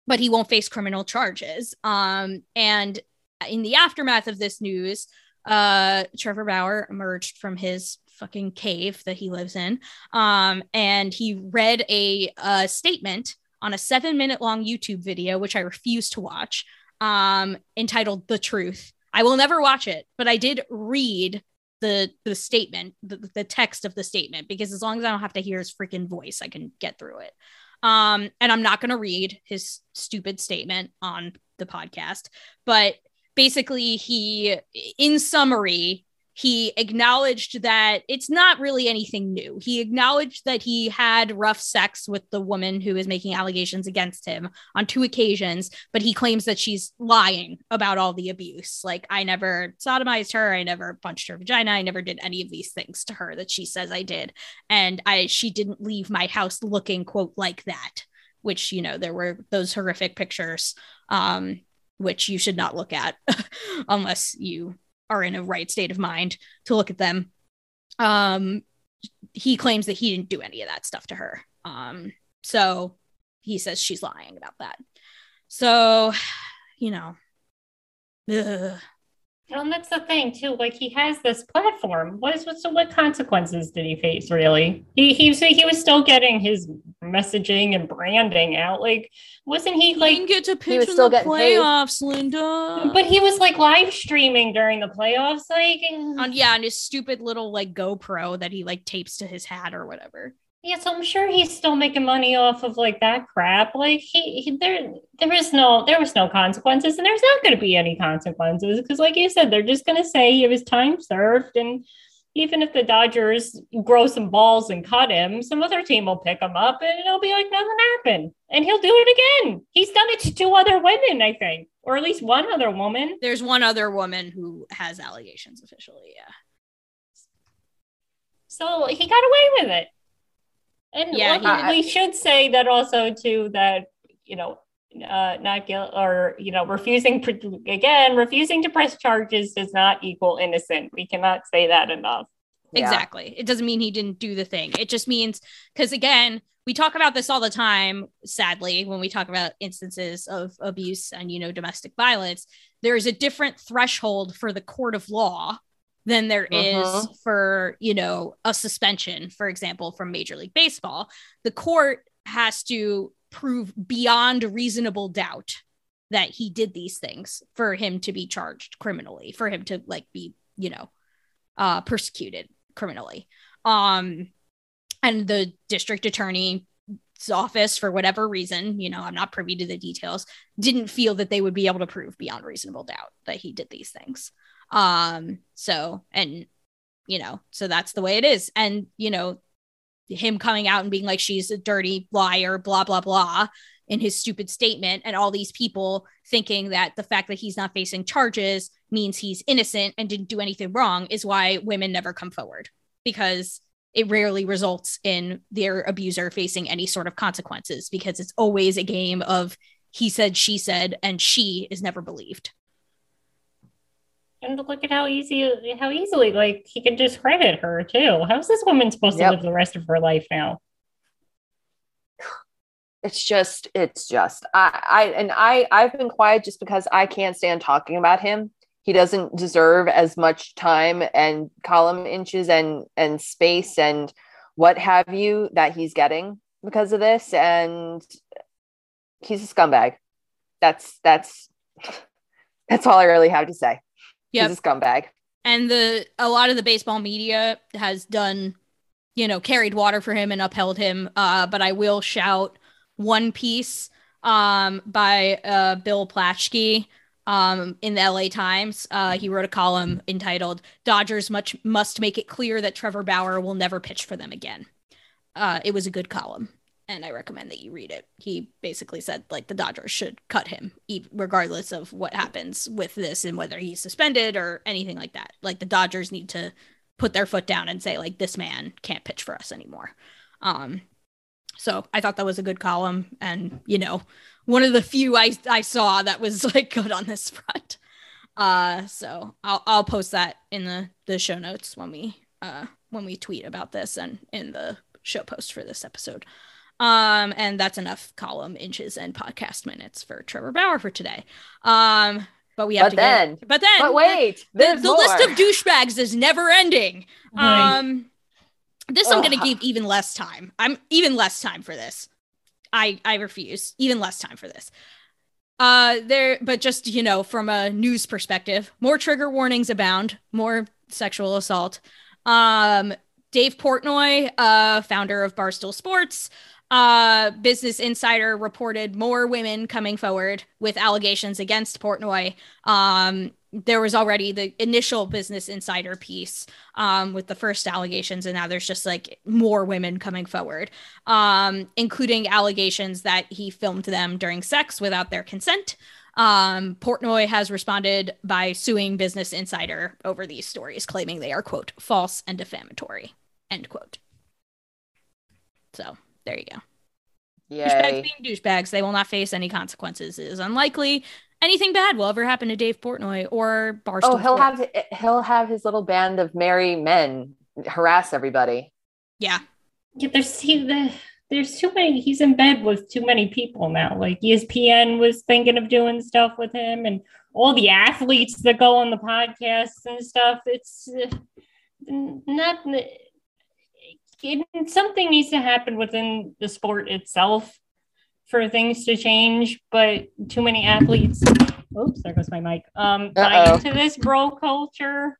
S2: but he won't face criminal charges. Um, and in the aftermath of this news, uh, Trevor Bauer emerged from his fucking cave that he lives in, um, and he read a, a statement on a seven minute long YouTube video, which I refuse to watch, um, entitled "The Truth." I will never watch it, but I did read the the statement, the, the text of the statement, because as long as I don't have to hear his freaking voice, I can get through it. Um, and I'm not going to read his stupid statement on the podcast, but basically, he, in summary, he acknowledged that it's not really anything new. He acknowledged that he had rough sex with the woman who is making allegations against him on two occasions, but he claims that she's lying about all the abuse. Like, I never sodomized her, I never punched her vagina, I never did any of these things to her that she says I did. And I she didn't leave my house looking quote like that, which, you know, there were those horrific pictures um which you should not look at unless you are in a right state of mind to look at them. Um, he claims that he didn't do any of that stuff to her. Um, so he says she's lying about that. So, you know, ugh.
S3: Well, and that's the thing too. Like he has this platform. What is what? So what consequences did he face? Really? He he was he was still getting his messaging and branding out. Like wasn't he like?
S2: he
S3: like?
S2: didn't get to pitch
S4: was
S2: in
S4: still
S2: the
S4: getting paid.
S2: playoffs, Linda.
S3: But he was like live streaming during the playoffs. Like
S2: on yeah, on his stupid little like GoPro that he like tapes to his hat or whatever.
S3: Yeah, so I'm sure he's still making money off of like that crap. Like he, he there there is no there was no consequences, and there's not going to be any consequences because, like you said, they're just going to say it was time served and. Even if the Dodgers grow some balls and cut him, some other team will pick him up and it'll be like nothing happened. And he'll do it again. He's done it to two other women, I think, or at least one other woman.
S2: There's one other woman who has allegations officially. Yeah.
S3: So he got away with it. And
S2: Yeah,
S3: look,
S4: he-
S3: we should say that also too that you know uh, not guilt or you know refusing again refusing to press charges does not equal innocent. We cannot say that enough.
S4: Yeah.
S2: Exactly. It doesn't mean he didn't do the thing. It just means because again, we talk about this all the time, sadly, when we talk about instances of abuse and you know domestic violence, there is a different threshold for the court of law than there is
S4: Mhm.
S2: for, you know, a suspension, for example, from Major League Baseball. The court has to prove beyond reasonable doubt that he did these things for him to be charged criminally, for him to like be, you know, uh persecuted criminally. Um and the district attorney's office for whatever reason, you know, I'm not privy to the details, didn't feel that they would be able to prove beyond reasonable doubt that he did these things. Um so and you know, so that's the way it is. And you know, him coming out and being like she's a dirty liar, blah blah blah in his stupid statement and all these people thinking that the fact that he's not facing charges means he's innocent and didn't do anything wrong is why women never come forward because it rarely results in their abuser facing any sort of consequences because it's always a game of he said she said and she is never believed
S3: And look at how easy how easily like he can discredit her too. How's this woman supposed
S4: Yep.
S3: to live the rest of her life now?
S4: it's just it's just I, I and i i've been quiet just because i can't stand talking about him he doesn't deserve as much time and column inches and and space and what have you that he's getting because of this and he's a scumbag that's that's that's all i really have to say
S2: Yep.
S4: he's a scumbag.
S2: And the a lot of the baseball media has done you know carried water for him and upheld him. Uh but i will shout one piece um by uh bill Plaschke um in the LA Times. Uh he wrote a column entitled Dodgers much must make it clear that Trevor Bauer will never pitch for them again. Uh it was a good column and I recommend that you read it. He basically said like the Dodgers should cut him regardless of what happens with this and whether he's suspended or anything like that. Like the Dodgers need to put their foot down and say like this man can't pitch for us anymore. Um so I thought that was a good column and you know one of the few I I saw that was like good on this front. Uh so I'll I'll post that in the the show notes when we uh when we tweet about this and in the show post for this episode Um, and that's enough column inches and podcast minutes for Trevor Bauer for today. Um, but we have
S4: But
S2: to
S4: then-
S2: get, but then,
S4: But wait,
S2: the,
S4: there's
S2: the list of douchebags is never ending.
S3: Right.
S2: Um, this I'm going to give even less time. I'm even less time for this. I I refuse even less time for this. Uh, there, but just you know, from a news perspective, more trigger warnings abound. More sexual assault. Um, Dave Portnoy, uh, founder of Barstool Sports, uh, Business Insider reported more women coming forward with allegations against Portnoy. Um, there was already the initial Business Insider piece um, with the first allegations, and now there's just like more women coming forward, um, including allegations that he filmed them during sex without their consent. Um, Portnoy has responded by suing Business Insider over these stories, claiming they are, quote, false and defamatory, end quote. So there you go. Douchebags being douchebags, they will not face any consequences. It is unlikely anything bad will ever happen to Dave Portnoy or Barstool.
S4: Oh, he'll
S2: Sports.
S4: have he'll have his little band of merry men harass everybody.
S2: yeah.
S3: Yeah, there's he, the, there's too many. He's in bed with too many people now. Like ESPN was thinking of doing stuff with him, and all the athletes that go on the podcasts and stuff. It's uh, not. It, something needs to happen within the sport itself for things to change. But too many athletes. Oops, there goes my mic. Um, buy into this bro culture,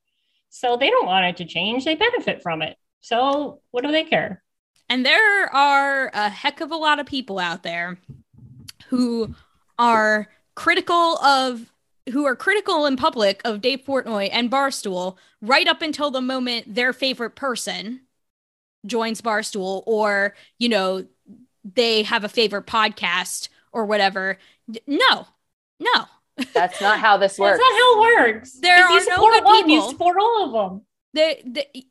S3: so they don't want it to change. They benefit from it. So what do they care?
S2: And there are a heck of a lot of people out there who are critical of who are critical in public of Dave Portnoy and Barstool right up until the moment their favorite person joins Barstool or, you know, they have a favorite podcast or whatever. No. No.
S4: That's not how this
S3: That's
S4: works.
S3: not how it works.
S2: There
S3: if
S2: are
S3: you
S2: no
S3: support
S2: good
S3: one, you support all of them.
S2: they, they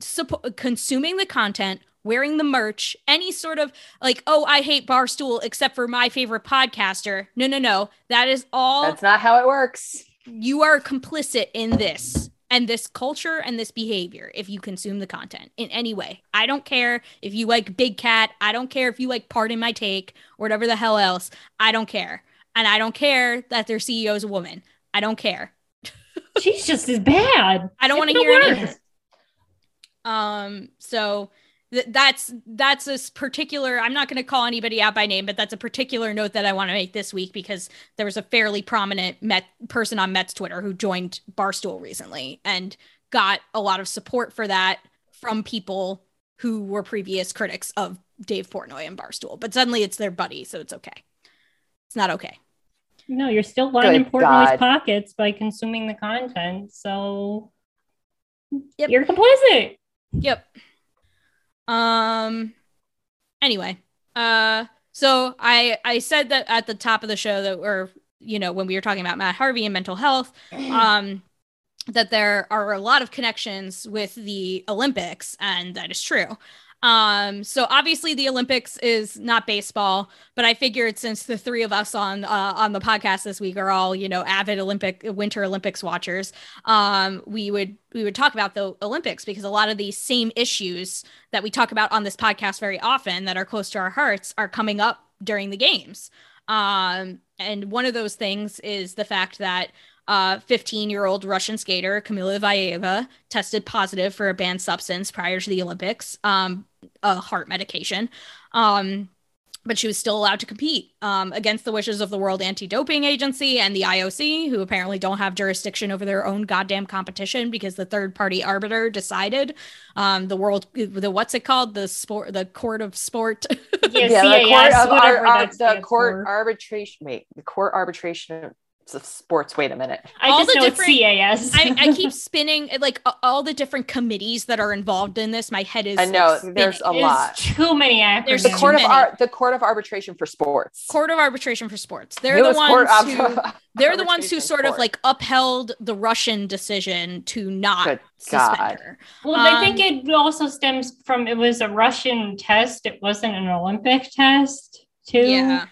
S2: suppo- consuming the content wearing the merch any sort of like oh i hate barstool except for my favorite podcaster no no no that is all
S4: That's not how it works.
S2: you are complicit in this and this culture and this behavior if you consume the content in any way i don't care if you like big cat i don't care if you like pardon my take or whatever the hell else i don't care and i don't care that their ceo is a woman i don't care
S3: She's just as bad.
S2: I don't want to hear any of
S3: worse.
S2: it. Um, so th- that's that's a s- particular. I'm not going to call anybody out by name, but that's a particular note that I want to make this week because there was a fairly prominent Met person on Mets Twitter who joined Barstool recently and got a lot of support for that from people who were previous critics of Dave Portnoy and Barstool. But suddenly it's their buddy, so it's okay. It's not okay.
S3: No, you're still lining Portnoy's
S4: God.
S3: pockets by consuming the content. So
S2: Yep.
S3: you're complicit.
S2: Yep. Um anyway, uh so I I said that at the top of the show that we're you know when we were talking about Matt Harvey and mental health um that there are a lot of connections with the Olympics and that is true. Um so obviously the Olympics is not baseball, but I figured since the three of us on uh, on the podcast this week are all, you know, avid Olympic Winter Olympics watchers, um, we would we would talk about the Olympics because a lot of these same issues that we talk about on this podcast very often that are close to our hearts are coming up during the games. Um, and one of those things is the fact that uh 15 year old Russian skater Kamila Valieva tested positive for a banned substance prior to the Olympics, um, a heart medication. Um, but she was still allowed to compete um, against the wishes of the World Anti Doping Agency and the IOC, who apparently don't have jurisdiction over their own goddamn competition because the third party arbiter decided um, the world, the what's it called, the sport, the court of sport.
S3: Yeah,
S4: yeah, the court of ar- ar- the court arbitration. Wait, the court arbitration of sports. Wait a minute.
S3: I
S2: all
S3: just
S2: the
S3: know
S2: different-
S3: it's CAS.
S2: I, I keep spinning like all the different committees that are involved in this. My head is
S4: I know,
S2: like,
S4: there's a lot.
S3: There's too many acronyms.
S2: There's
S4: The
S2: too
S4: court of ar- the court of arbitration for sports.
S2: Court of Arbitration for Sports. They're
S4: Newest
S2: the
S4: court
S2: ones
S4: of-
S2: who they're the ones who
S4: arbitration
S2: sort of like upheld the Russian decision to not
S4: Good
S2: suspend
S4: God.
S2: her.
S3: Well, I think
S2: Um,
S3: it also stems from it was a Russian test. It wasn't an Olympic test, too.
S2: Yeah.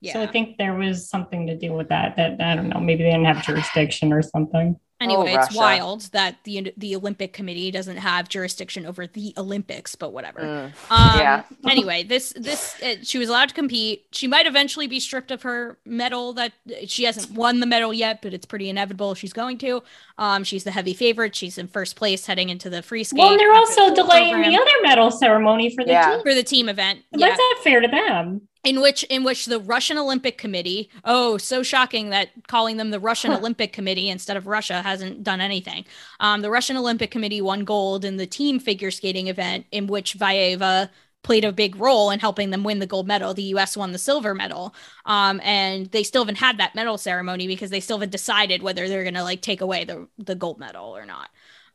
S2: Yeah.
S3: So I think there was something to do with that. That I don't know. Maybe they didn't have jurisdiction or something.
S2: Anyway,
S4: Oh,
S2: it's wild that the the Olympic Committee doesn't have jurisdiction over the Olympics, but whatever.
S4: Mm.
S2: Um,
S4: Yeah.
S2: Anyway, this this uh, she was allowed to compete. She might eventually be stripped of her medal. That she hasn't won the medal yet, but it's pretty inevitable she's going to. Um, she's the heavy favorite. She's in first place heading into the free skate.
S3: Well, and they're also
S2: the
S3: delaying
S2: program
S3: the other medal ceremony for the
S4: Yeah.
S3: team.
S2: for the team event.
S3: But
S2: Yeah.
S3: That's not fair to them.
S2: In which in which the Russian Olympic Committee, oh, so shocking that calling them the Russian Olympic Committee instead of Russia hasn't done anything. Um, the Russian Olympic Committee won gold in the team figure skating event, in which Valieva played a big role in helping them win the gold medal. The U.S. won the silver medal, um, and they still haven't had that medal ceremony because they still haven't decided whether they're gonna like take away the the gold medal or not.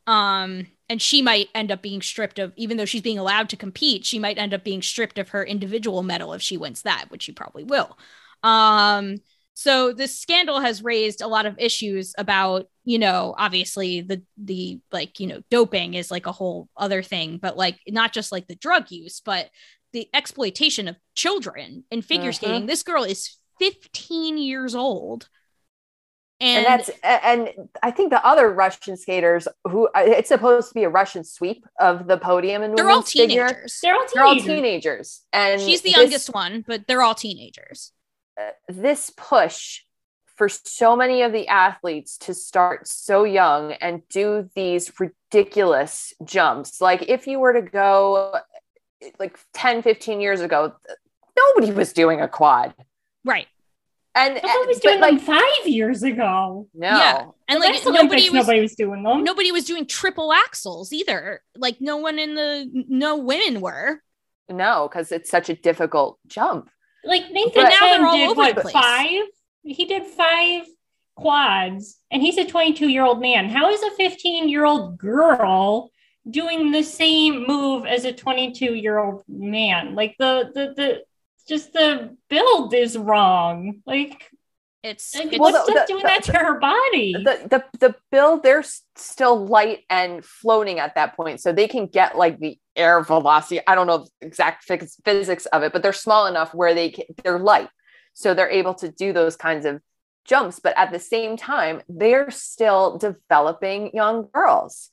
S2: Um, and she might end up being stripped of, even though she's being allowed to compete, she might end up being stripped of her individual medal if she wins that, which she probably will. Um, so this scandal has raised a lot of issues about, you know, obviously the the like, you know, doping is like a whole other thing, but like not just like the drug use, but the exploitation of children in figure
S4: Mhm.
S2: skating. This girl is 15 years old.
S4: And that's and I think the other Russian skaters who uh, it's supposed to be a Russian sweep of the podium in
S2: they're all
S4: women's figure.
S2: teenagers.
S3: They're all
S4: They're all
S3: teenagers.
S4: teenagers, and
S2: She's the
S4: this-
S2: youngest one, but they're all teenagers.
S4: This push for so many of the athletes to start so young and do these ridiculous jumps. Like if you were to go like 10, 15 years ago, nobody was doing a quad.
S2: Right.
S4: And,
S3: Nobody was
S4: uh,
S3: doing
S4: like
S3: them five years ago.
S4: no.
S2: Yeah. And
S3: The
S2: like nobody
S3: Olympics,
S2: was
S3: nobody was doing them.
S2: nobody was doing triple axels either. Like no one in the no women were.
S4: No, because it's such a difficult jump.
S3: Like Nathan
S4: But-
S2: now they're all
S3: did
S2: over
S3: what
S2: the place.
S3: five? He did five quads, and he's a 22 year old man. How is a 15 year old girl doing the same move as a 22 year old man? Like the the the just the build is wrong. Like,
S2: It's,
S3: like
S2: it's
S4: Well,
S3: what's
S4: the- the-
S3: doing
S4: the-
S3: that to her body?
S4: the the the build they're still light and floating at that point. So they can get like the air velocity. I don't know the exact phys- physics of it but they're small enough where they can, they're light. So they're able to do those kinds of jumps. But at the same time they're still developing young girls.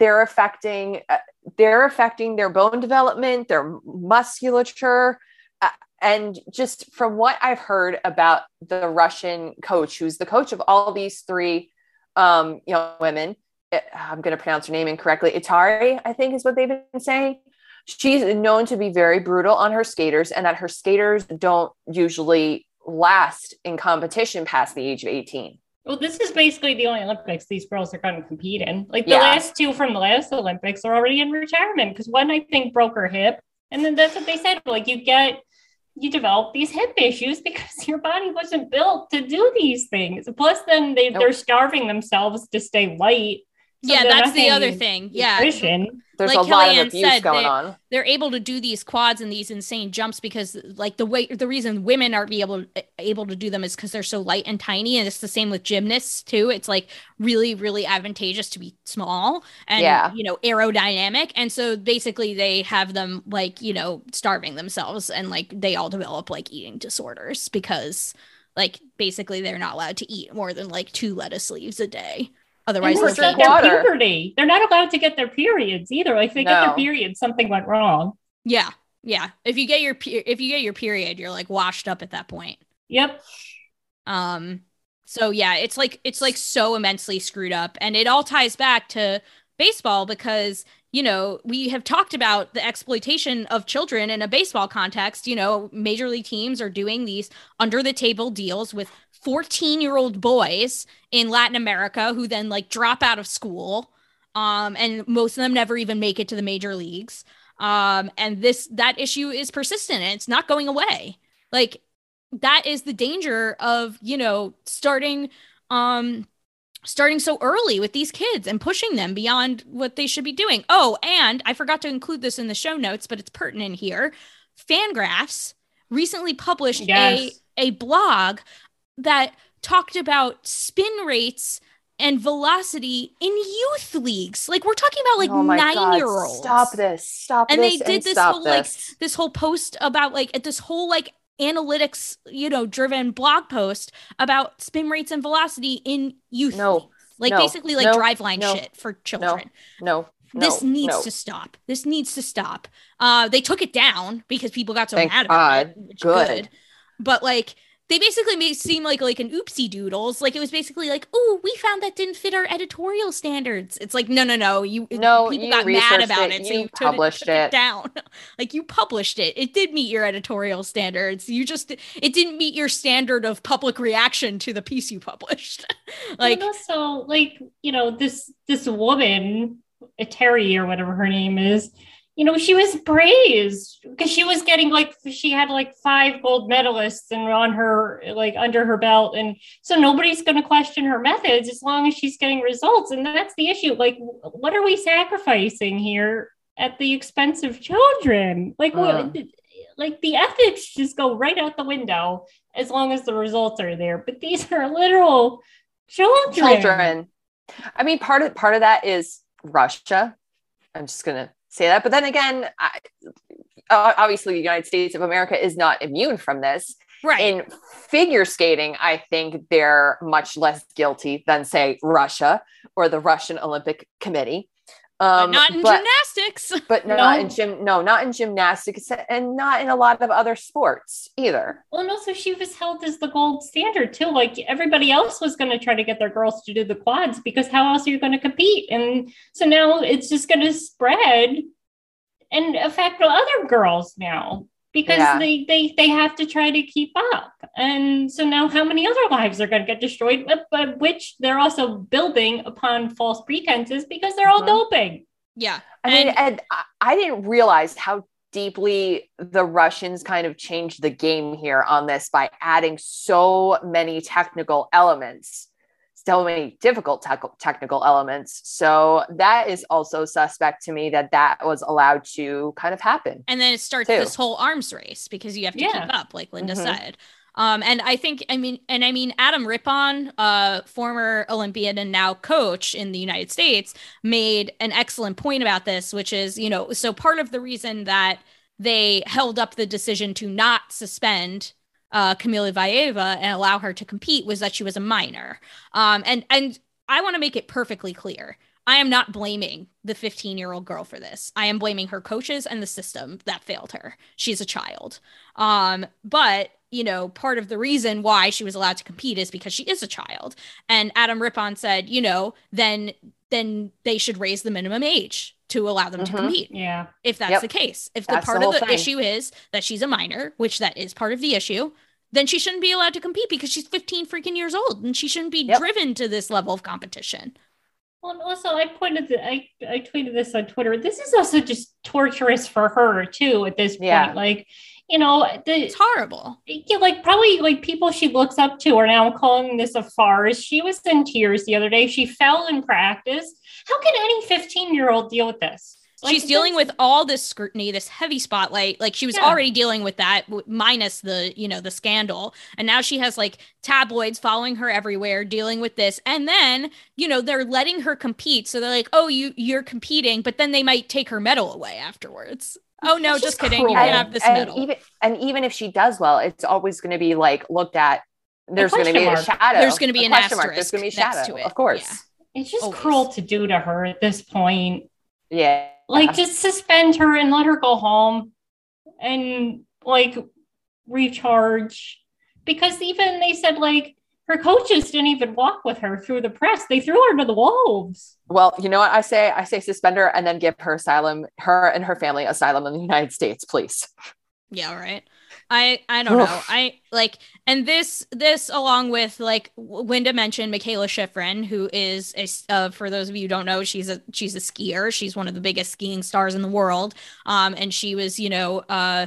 S4: They're affecting uh, they're affecting their bone development their musculature uh, and just from what I've heard about the Russian coach, who's the coach of all these three um, young women, eh, I'm going to pronounce her name incorrectly. Eteri, I think, is what they've been saying. She's known to be very brutal on her skaters, and that her skaters don't usually last in competition past the age of 18.
S3: Well, this is basically the only Olympics these girls are going to compete in. Like the
S4: Yeah.
S3: last two from the last Olympics are already in retirement because one I think broke her hip, and then that's what they said. Like you get, you develop these hip issues because your body wasn't built to do these things. Plus, then they
S4: Nope.
S3: they're starving themselves to stay light. So
S2: yeah, that's the other thing. Yeah.
S3: nutrition.
S4: There's
S2: Like
S4: a lot of abuse
S2: said,
S4: going
S2: they-
S4: on.
S2: they're able to do these quads and these insane jumps because like the way the reason women aren't be able able to do them is because they're so light and tiny and it's the same with gymnasts too it's like really really advantageous to be small and
S4: Yeah.
S2: you know aerodynamic and so basically they have them like you know starving themselves and like they all develop like eating disorders because like basically they're not allowed to eat more than like two lettuce leaves a day otherwise they'll
S3: plus,
S4: drink
S2: drink
S3: their
S4: water.
S3: puberty. They're not allowed to get their periods either. Like if they get their periods, something went wrong.
S2: yeah yeah if you get your pe- if you get your period you're like washed up at that point
S3: Yep.
S2: Um so yeah, it's like it's like so immensely screwed up and it all ties back to baseball because you know, we have talked about the exploitation of children in a baseball context. You know, major league teams are doing these under the table deals with 14 year old boys in Latin America who then like drop out of school. Um, and most of them never even make it to the major leagues. Um, and this, that issue is persistent and it's not going away. Like, that is the danger of, you know, starting, um, starting so early with these kids and pushing them beyond what they should be doing. Oh, and I forgot to include this in the show notes, but it's pertinent here. Fangraphs recently published
S3: Yes.
S2: a a blog that talked about spin rates and velocity in youth leagues. Like we're talking about like
S4: oh my God,
S2: nine year olds.
S4: Stop this. Stop
S2: And they
S4: this.
S2: did this whole, like,
S4: this.
S2: this whole post about like at this whole like analytics, you know, driven blog post about spin rates and velocity in youth.
S4: No.
S2: leagues. like
S4: No,
S2: basically like
S4: no,
S2: driveline
S4: no,
S2: shit for children.
S4: No, no,
S2: this needs to stop. This needs to stop. Uh, they took it down because people got so
S4: Thank
S2: mad about it.
S4: God.
S2: which
S4: Good.
S2: But like they basically made it seem like like an oopsie doodles. Like it was basically like, oh, we found that didn't fit our editorial standards. It's like, no, no, no. You
S4: No,
S2: people
S4: you
S2: got mad about
S4: it,
S2: it, so
S4: you
S2: you
S4: published
S2: took it
S4: it.
S2: down. like you published it. It did meet your editorial standards. You just it didn't meet your standard of public reaction to the piece you published. like
S3: and also like you know this this woman terry or whatever her name is you know she was praised because she was getting like she had like five gold medalists and on her like under her belt and so nobody's going to question her methods as long as she's getting results and that's the issue like what are we sacrificing here at the expense of children like what uh. like the ethics just go right out the window as long as the results are there but these are literal children
S4: children. I mean, part of part of that is Russia. I'm just gonna say that, but then again, I, obviously, the United States of America is not immune from this.
S2: right.
S4: In figure skating, I think they're much less guilty than, say, Russia or the Russian Olympic Committee.
S2: But
S4: Um,
S2: not in
S4: but,
S2: gymnastics.
S4: but not
S3: No.
S4: in gym. No, not in gymnastics, and not in a lot of other sports either.
S3: Well, and also she was held as the gold standard too. Like everybody else was going to try to get their girls to do the quads because how else are you going to compete? And so now it's just going to spread and affect other girls now because
S4: Yeah.
S3: they, they they have to try to keep up. And so now how many other lives are going to get destroyed? But, but which they're also building upon false pretenses because they're all
S4: Mhm.
S3: doping.
S2: yeah.
S4: I mean,
S2: And-
S4: and I- I didn't realize how deeply the Russians kind of changed the game here on this by adding so many technical elements, so many difficult tech- technical elements. So that is also suspect to me that that was allowed to kind of happen.
S2: and then it starts
S4: too.
S2: this whole arms race because you have to
S3: Yeah.
S2: keep up like linda
S4: Mhm.
S2: said um and i think i mean and i mean adam rippon uh former olympian and now coach in the united states made an excellent point about this which is you know so part of the reason that they held up the decision to not suspend uh, Camila Valieva and allow her to compete was that she was a minor. Um, and and I want to make it perfectly clear. I am not blaming the 15 year old girl for this. I am blaming her coaches and the system that failed her. She's a child. Um, but you know, part of the reason why she was allowed to compete is because she is a child. And Adam Rippon said, you know, then then they should raise the minimum age to allow them to
S4: Mhm.
S2: compete
S3: Yeah.
S2: if that's
S4: Yep.
S2: the case. If the
S4: That's the
S2: part
S4: whole
S2: of the
S4: thing.
S2: issue is that she's a minor, which that is part of the issue, then she shouldn't be allowed to compete because she's 15 freaking years old and she shouldn't be
S4: Yep.
S2: driven to this level of competition.
S3: Well, and also I pointed the, I I tweeted this on Twitter. This is also just torturous for her too at this point.
S4: Yeah.
S3: Like, you know, the
S2: It's horrible.
S3: yeah, like probably like people she looks up to are now calling this a farce. She was in tears the other day. She fell in practice. How can any 15 year old deal with this? Like,
S2: she's dealing with all this scrutiny, this heavy spotlight. Like she was
S3: Yeah.
S2: already dealing with that w- minus the, you know, the scandal. And now she has like tabloids following her everywhere dealing with this. And then, you know, they're letting her compete. So they're like, "Oh, you you're competing," but then they might take her medal away afterwards. Oh no,
S3: It's
S2: just
S3: just
S2: kidding.
S3: cruel.
S2: You're going to
S4: And,
S2: have this
S4: and
S2: medal.
S4: even and even if she does well, it's always going to be like looked at. There's going to be
S3: question
S4: a shadow.
S2: There's gonna be
S4: a
S2: an
S4: question mark. There's going to be a shadow.
S2: to it.
S4: Of course.
S2: Yeah.
S3: it's just
S2: always.
S3: cruel to do to her at this point.
S4: Yeah.
S3: Like just suspend her and let her go home and like recharge. Because even they said like her coaches didn't even walk with her through the press. They threw her to the wolves.
S4: Well, you know what I say? I say suspend her and then give her asylum, her and her family asylum in the United States, please.
S2: Yeah, right. I I don't know. I like and this this along with like Linda mentioned Mikaela Shiffrin, who is a uh, for those of you who don't know, she's a she's a skier. She's one of the biggest skiing stars in the world. Um, and she was you know uh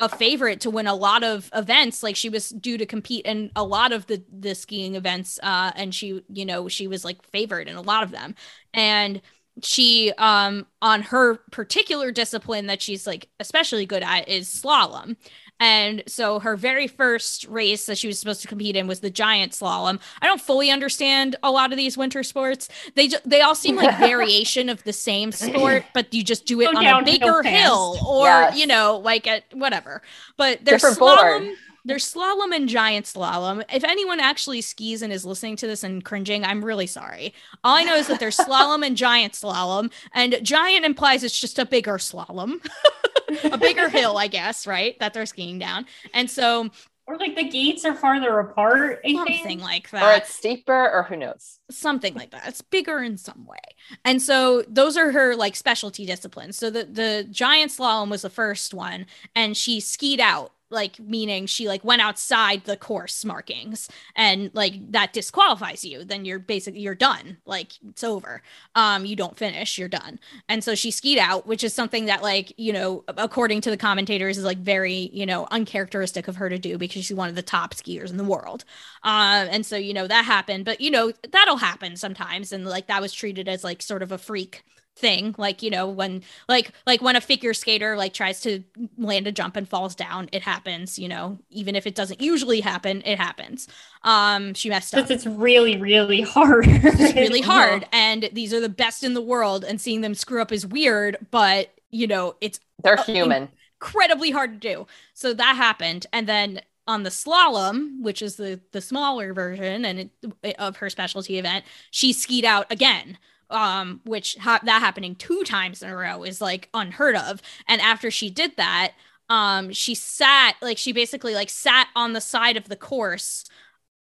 S2: a favorite to win a lot of events like she was due to compete in a lot of the the skiing events uh and she you know she was like favored in a lot of them and she um on her particular discipline that she's like especially good at is slalom and so her very first race that she was supposed to compete in was the giant slalom. I don't fully understand a lot of these winter sports. They ju- they all seem like variation of the same sport, but you just do it
S3: Go
S2: on a bigger hill or
S4: Yes.
S2: you know like at whatever. But there's
S4: Different
S2: slalom.
S4: board.
S2: There's slalom and giant slalom. If anyone actually skis and is listening to this and cringing, I'm really sorry. All I know is that there's slalom and giant slalom, and giant implies it's just a bigger slalom, a bigger hill, I guess, right? That they're skiing down. And so
S3: Or like the gates are farther apart. I
S2: something
S3: think.
S2: like that, or
S4: it's steeper, or who knows?
S2: something like that. It's bigger in some way. And so those are her like specialty disciplines. So the the giant slalom was the first one and she skied out like meaning she like went outside the course markings and like that disqualifies you then you're basically you're done. Like it's over. Um you don't finish you're done. And so she skied out which is something that like you know according to the commentators is like very you know uncharacteristic of her to do because she's one of the top skiers in the world. Um and so you know that happened. But you know that'll happen sometimes. And like that was treated as like sort of a freak thing like you know when like like when a figure skater like tries to land a jump and falls down it happens you know? Even if it doesn't usually happen it happens. Um she messed up.
S3: It's really, really hard.
S2: it's really hard and these are the best in the world and seeing them screw up is weird but you know it's
S4: They're human.
S2: incredibly hard to do. So that happened and then on the slalom which is the the smaller version and it, of her specialty event she skied out again um which ha- that happening two times in a row is like unheard of. And after she did that um she sat like she basically like sat on the side of the course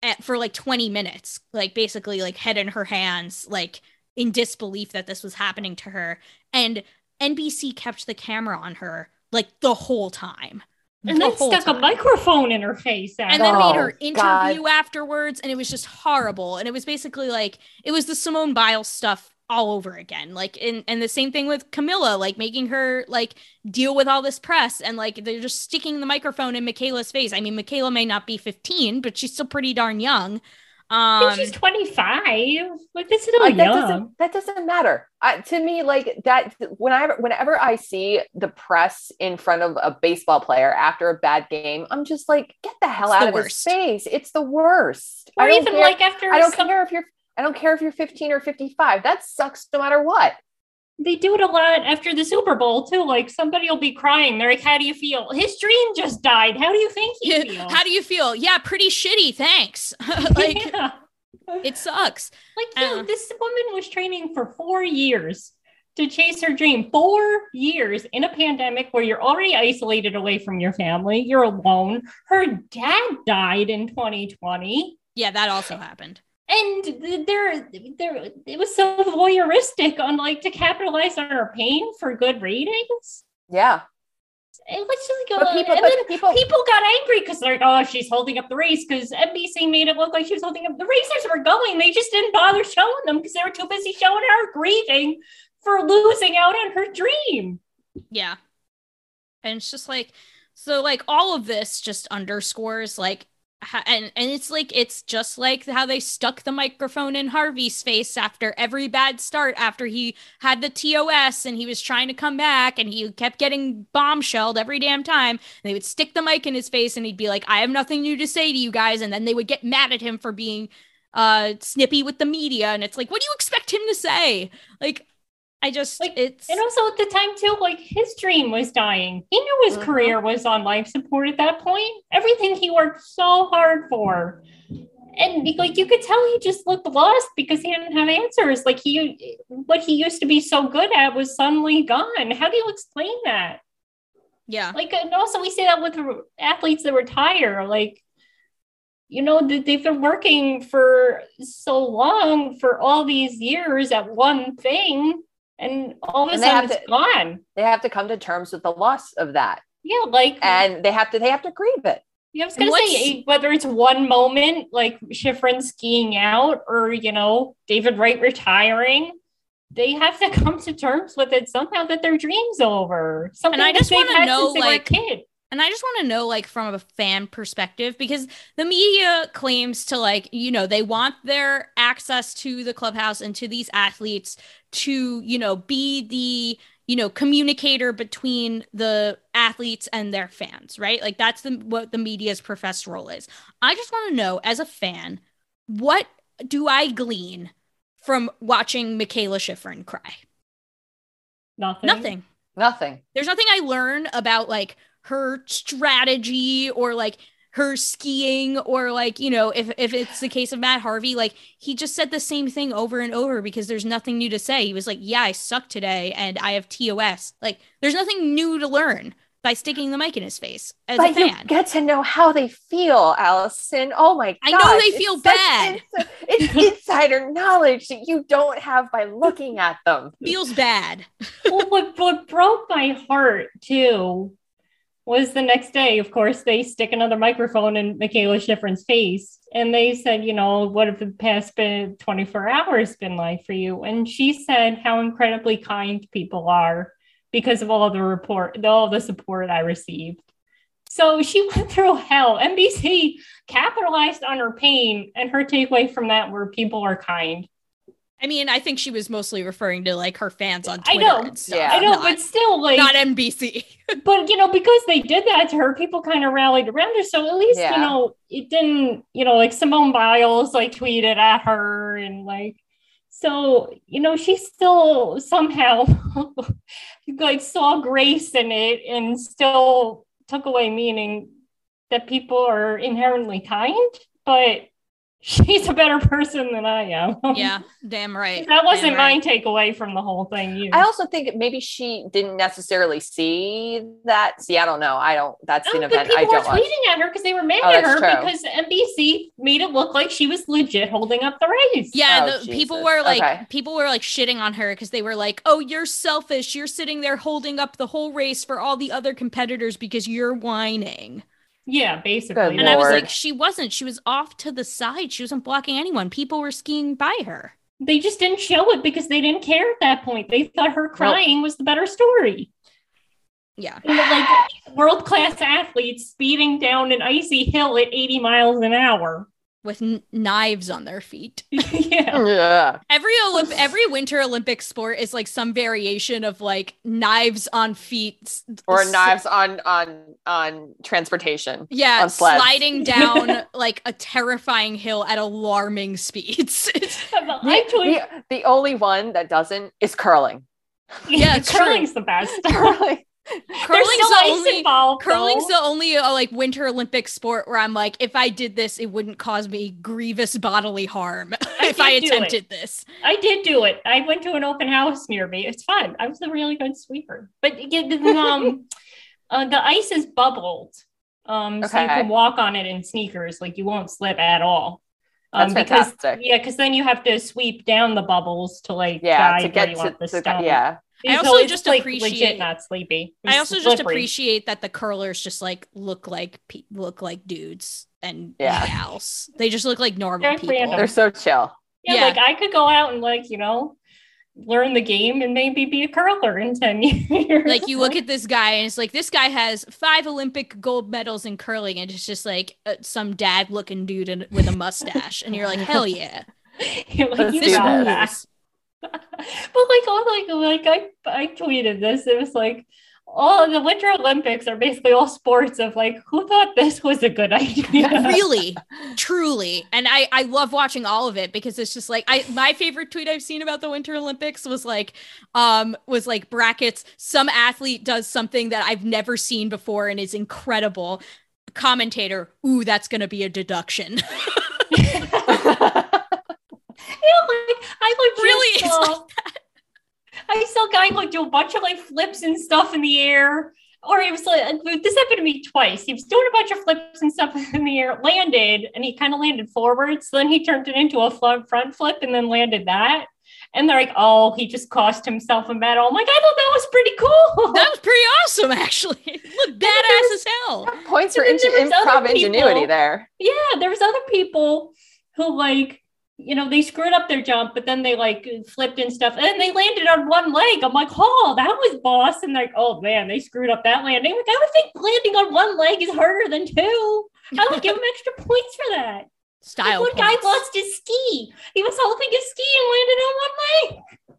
S2: at, for like 20 minutes like basically like head in her hands like in disbelief that this was happening to her. And NBC kept the camera on her like the whole time
S3: and
S2: The
S3: then
S2: whole
S3: stuck a microphone in her face.
S2: and then made her.
S4: Oh, God.
S2: interview afterwards and it was just horrible. And it was basically like it was the simone biles stuff all over again. Like and and the same thing with Kamila like making her like deal with all this press and like they're just sticking the microphone in Mikaela's face. I mean michaela may not be 15 but she's still pretty darn young.
S3: I
S2: um
S3: she's 25. Like, this is still
S4: Like, that doesn't that doesn't matter. I, to me like that whenever whenever i see the press in front of a baseball player after a bad game i'm just like get the hell
S2: It's
S4: out
S2: the
S4: of
S2: worst.
S4: his face. It's the worst.
S3: Or even
S4: care-
S3: like after
S4: i don't
S3: some-
S4: care if you're i don't care if you're 15 or 55 that sucks no matter what
S3: they do it a lot after the Super Bowl too. Like somebody will be crying. They're like, "How do you feel? His dream just died. How do you think he feels?"
S2: how do you feel yeah pretty shitty thanks like
S3: yeah.
S2: it sucks
S3: like
S2: uh.
S3: this woman was training for four years to chase her dream. Four years in a pandemic where you're already isolated away from your family. You're alone. Her dad died in 2020.
S2: yeah that also happened
S3: and there there it was so voyeuristic on like to capitalize on her pain for good ratings
S4: yeah.
S3: It was just
S4: But
S3: uh,
S4: people-
S3: and
S4: but
S3: then
S4: people-
S3: people, got angry because they're like oh she's holding up the race because nbc made it look like she was holding up the racers were going they just didn't bother showing them because they were too busy showing her grieving for losing out on her dream.
S2: Yeah. And it's just like so like all of this just underscores like ha- and and it's like it's just like how they stuck the microphone in Harvey's face after every bad start after he had the TOS and he was trying to come back and he kept getting bombshelled every damn time. And they would stick the mic in his face and he'd be like I have nothing new to say to you guys and then they would get mad at him for being uh snippy with the media and it's like what do you expect him to say? Like I just
S3: Like,
S2: it's
S3: and also at the time too like his dream was dying. He knew his
S4: Mhm.
S3: career was on life support at that point. Everything he worked so hard for. And like you could tell he just looked lost because he didn't have answers. Like he what he used to be so good at was suddenly gone. How do you explain that?
S2: Yeah.
S3: like and also we say that with athletes that retire. Like you know that they've been working for so long for all these years at one thing and all of a
S4: they
S3: sudden
S4: have
S3: it's
S4: to-
S3: gone
S4: they have to come to terms with the loss of that
S3: yeah like
S4: and they have to they have to grieve it
S3: yeah, I was gonna say eh, whether it's one moment like Shiffrin skiing out or you know David Wright retiring, they have to come to terms with it somehow that their dream's over. Something
S2: I just wanna
S3: had
S2: know,
S3: since they were a
S2: like,
S3: kid.
S2: And I just want to know, like, from a fan perspective, because the media claims to, like, you know, they want their access to the clubhouse and to these athletes to, you know, be the, you know, communicator between the athletes and their fans, right? Like, that's the what the media's professed role is. I just want to know, as a fan, what do I glean from watching Mikaela Shiffrin cry?
S3: Nothing.
S2: Nothing
S4: nothing
S2: there's nothing I learn about like her strategy or like her skiing or like you know if if it's the case of Matt Harvey like he just said the same thing over and over because there's nothing new to say he was like yeah I suck today and I have TOS like there's nothing new to learn by sticking the mic in his face as
S4: but
S2: a fan
S4: you get to know how they feel, Allison. Oh my god.
S2: I know they feel bad.
S4: It's, it's insider knowledge that you don't have by looking at them.
S2: feels bad
S3: well, what, what broke my heart too was the next day, of course, they stick another microphone in Mikaela Shiffrin's face. And they said, you know, what have the past been 24 hours been like for you? And she said how incredibly kind people are because of all the report, all the support I received. So she went through hell. NBC capitalized on her pain, and her takeaway from that were people are kind.
S2: I mean I think she was mostly referring to like her fans on
S3: I
S2: Twitter
S3: know.
S2: and stuff,
S4: Yeah.
S3: I know,
S2: not,
S3: but still, like,
S2: not NBC
S3: but you know because they did that to her people kind of rallied around her so at least
S4: Yeah.
S3: you know it didn't you know like simone biles like tweeted at her and like so you know she still somehow like saw grace in it and still took away meaning that people are inherently kind but she's a better person than i am
S2: yeah damn right
S3: that wasn't
S2: damn
S3: my
S2: right.
S3: takeaway from the whole thing either.
S4: I also think maybe she didn't necessarily see that. See, I don't know. I don't. That's
S3: No,
S4: an event I
S3: people were
S4: don't watch.
S3: tweeting at her because they were mad
S4: Oh,
S3: at her
S4: true.
S3: because NBC made it look like she was legit holding up the race.
S2: Yeah,
S4: Oh,
S2: the, people were like
S4: Okay.
S2: people were like shitting on her because they were like, "Oh, you're selfish. You're sitting there holding up the whole race for all the other competitors because you're whining."
S3: Yeah, basically.
S4: Good
S2: And I was like, "She wasn't. She was off to the side. She wasn't blocking anyone. People were skiing by her."
S3: they just didn't show it because they didn't care at that point. They thought her crying was the better story.
S2: Yeah.
S3: You like world class athletes speeding down an icy hill at 80 miles an hour.
S2: With n- knives on their feet.
S3: yeah.
S4: Yeah.
S2: Every Olymp- every winter Olympic sport is like some variation of like knives on feet
S4: Or
S2: s-
S4: knives on on on transportation.
S2: Yeah,
S4: on
S2: sliding down like a terrifying hill at alarming speeds. It's-
S3: I
S4: The, the only one that doesn't is curling.
S2: Yeah,
S3: curling's the best.
S4: curling.
S2: Curling's the only
S3: involved.
S2: curling's
S3: though.
S2: the only uh, like winter Olympic sport where I'm like, if I did this, it wouldn't cause me grievous bodily harm if I attempted this.
S3: I did do it. I went to an open house near me. It's fun. I was a really good sweeper. But the, um, uh, the ice is bubbled, um, so you can walk on it in sneakers. Like you won't slip at all. Um,
S4: That's
S3: because
S4: fantastic.
S3: yeah, because then you have to sweep down the bubbles to like
S4: Yeah, to
S3: where
S4: get
S3: you
S4: to,
S3: want the
S4: to
S3: stone.
S4: Yeah.
S2: I also
S3: it's,
S2: just
S3: like
S2: appreciate-
S3: legit not sleepy.
S2: I
S3: It's
S2: also just appreciate that the curlers just like look like pe- look like dudes and
S4: Yeah.
S2: gals. They just look like normal
S3: They're
S2: people.
S3: random.
S4: They're so chill.
S3: Yeah,
S2: Yeah.
S3: like I could go out and like you know learn the game and maybe be a curler in ten years.
S2: like you look at this guy and it's like this guy has five olympic gold medals in curling and it's just like uh, some dad looking dude in, with a mustache and you're like hell yeah
S3: You're like,
S4: Let's
S3: you
S4: do
S2: this
S3: got
S4: that.
S3: that.
S2: rules
S3: but like oh like like I I tweeted this. It was like all the Winter Olympics are basically all sports of like who thought this was a good idea.
S2: really truly and i i love watching all of it because it's just like i my favorite tweet i've seen about the winter olympics was like um was like brackets some athlete does something that i've never seen before and is incredible commentator ooh that's gonna be a deduction
S3: Yeah, like I like
S2: Really? It's
S3: saw, I saw a guy like do a bunch of like flips and stuff in the air. Or it was like this happened to me twice. He was doing a bunch of flips and stuff in the air, landed, and he kind of landed forwards. So then he turned it into a front flip and then landed that. And they're like, "Oh, he just cost himself a medal." I'm like, "I thought that was pretty cool."
S2: that was pretty awesome actually look badass as hell
S4: Points for
S3: And then
S4: ing-
S3: there was
S4: improv ingenuity
S3: people-
S4: there.
S3: Yeah, there was other people who like, you know, they screwed up their jump, but then they like flipped and stuff, and they landed on one leg. I'm like, oh, that was boss. And like, oh man, they screwed up that landing. Like, I would think landing on one leg is harder than two. I would give them extra points for that. Like,
S2: style
S3: one guy
S2: points.
S3: lost his ski. He was holding his ski and landed on one leg.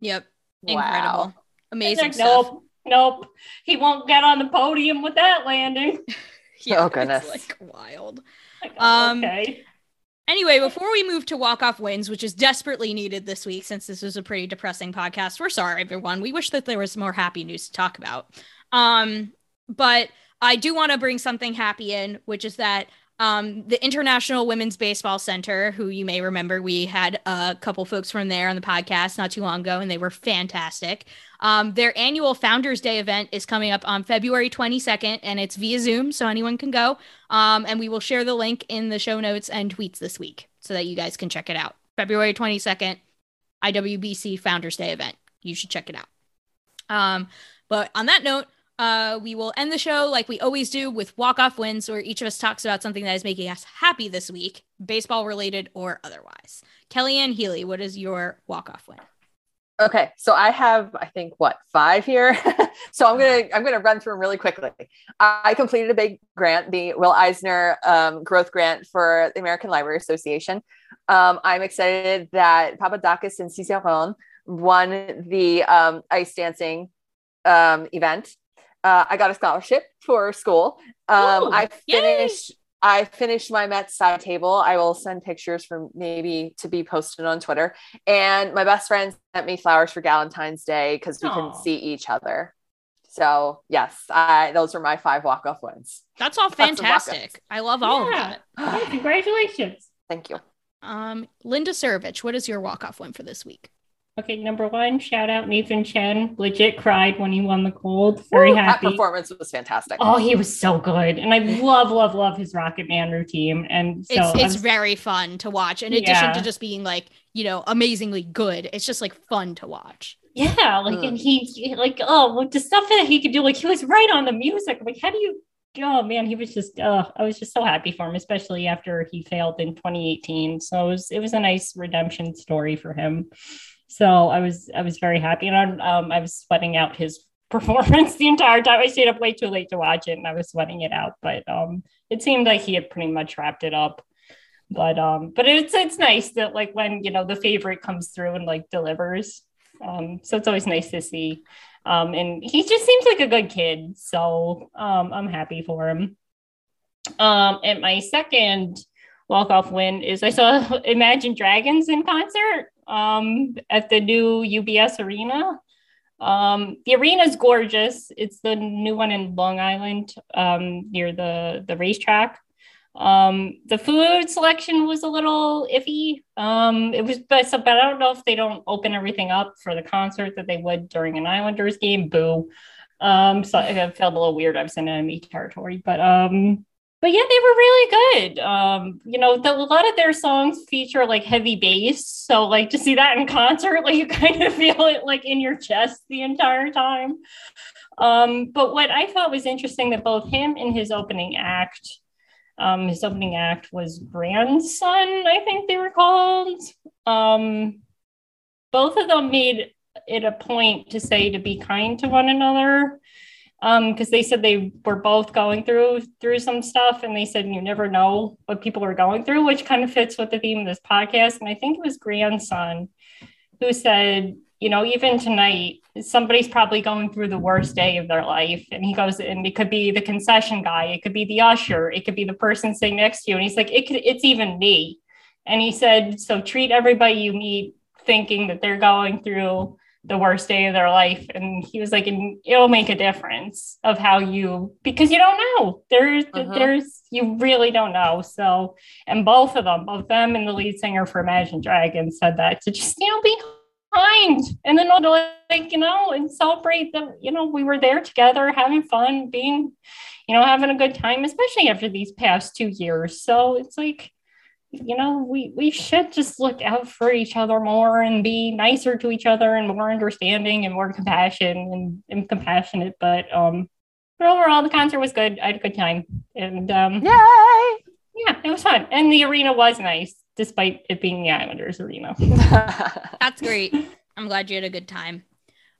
S2: yep
S4: Wow.
S2: incredible amazing
S3: Like,
S2: stuff
S3: nope, nope. He won't get on the podium with that landing.
S4: yeah, Oh,
S2: it's,
S4: goodness.
S2: like wild
S3: Like, oh,
S2: Um,
S3: okay.
S2: Anyway, before we move to walk off wins, which is desperately needed this week since this was a pretty depressing podcast, we're sorry, everyone. We wish that there was more happy news to talk about. Um, but I do want to bring something happy in, which is that um, the International Women's Baseball Center, who you may remember, we had a couple folks from there on the podcast not too long ago, and they were fantastic. Um, their annual Founders Day event is coming up on February 22nd, and it's via Zoom, so anyone can go. Um, and we will share the link in the show notes and tweets this week so that you guys can check it out. February 22nd, IWBC Founders Day event. You should check it out. Um, but on that note, uh, we will end the show like we always do with walk off wins, where each of us talks about something that is making us happy this week, baseball related or otherwise. Kellyanne Healy, what is your walk off win?
S4: Okay, so I have I think what five here. so I'm gonna I'm gonna run through them really quickly. I completed a big grant, the Will Eisner um, Growth Grant for the American Library Association. Um, I'm excited that Papadakis and Cizeron won the um, ice dancing um, event uh, I got a scholarship for school. Um,
S2: Ooh,
S4: I finished. I finished my Met side table. I will send pictures for maybe to be posted on Twitter. And my best friend sent me flowers for Valentine's Day because we
S3: Aw.
S4: can see each other. So yes, I those are my five walk off wins.
S2: That's all
S4: Lots of walk-offs.
S2: fantastic. I love all of that.
S3: Yeah, congratulations.
S4: Thank you.
S2: Um, Linda Surovich, what is your walk off win for this week?
S3: Okay, number one, shout out Nathan Chen. Legit cried when he won the gold. Very
S4: Woo, That
S3: happy.
S4: performance was fantastic.
S3: Oh, he was so good. And I love, love, love his Rocket Man routine. And so
S2: it's it's
S3: was-
S2: very fun to watch. In addition
S3: Yeah.
S2: to just being like, you know, amazingly good, it's just like fun to watch.
S3: yeah, like
S4: Mm.
S3: and he he- like oh like the stuff that he could do, like he was right on the music. Like, how do you oh man, he was just uh I was just so happy for him, especially after he failed in 2018. So it was it was a nice redemption story for him. So I was I was very happy. And um I was sweating out his performance the entire time. I stayed up way too late to watch it and I was sweating it out. But um it seemed like he had pretty much wrapped it up. But um, but it's it's nice that like when you know the favorite comes through and like delivers. Um, so it's always nice to see. Um, and he just seems like a good kid. So um, I'm happy for him. Um, and my second walk off win is I saw Imagine Dragons in concert um, at the new UBS Arena. Um, the arena is gorgeous. It's the new one in Long Island um, near the the racetrack. Um, the food selection was a little iffy. Um, it was, but, so, but I don't know if they don't open everything up for the concert that they would during an Islanders game. Boo. Um, so I felt a little weird. I was in enemy territory, but um, but yeah, they were really good. Um, you know, the, a lot of their songs feature like heavy bass, so like to see that in concert, like you kind of feel it like in your chest the entire time. Um, but what I thought was interesting that both him and his opening act um, his opening act was Grandson, I think they were called. Um, both of them made it a point to say to be kind to one another Um, because they said they were both going through through some stuff and they said you never know what people are going through which kind of fits with the theme of this podcast. And i think it was grandson who said you know even tonight somebody's probably going through the worst day of their life. And he goes and it could be the concession guy it could be the usher it could be the person sitting next to you. And he's like it could it's even me. And he said so treat everybody you meet thinking that they're going through the worst day of their life. And he was like and it'll make a difference of how you because you don't know. There's
S4: Mhm.
S3: there's you really don't know. So and both of them both them and the lead singer for imagine dragons said that to just you know be kind. And then to like you know and celebrate that you know we were there together having fun being you know having a good time especially after these past two years. So it's like you know we we should just look out for each other more and be nicer to each other and more understanding and more compassion and, and compassionate but um but overall the concert was good i had a good time and um
S4: Yay!
S3: yeah it was fun and the arena was nice despite it being the islanders arena
S2: That's great. I'm glad you had a good time.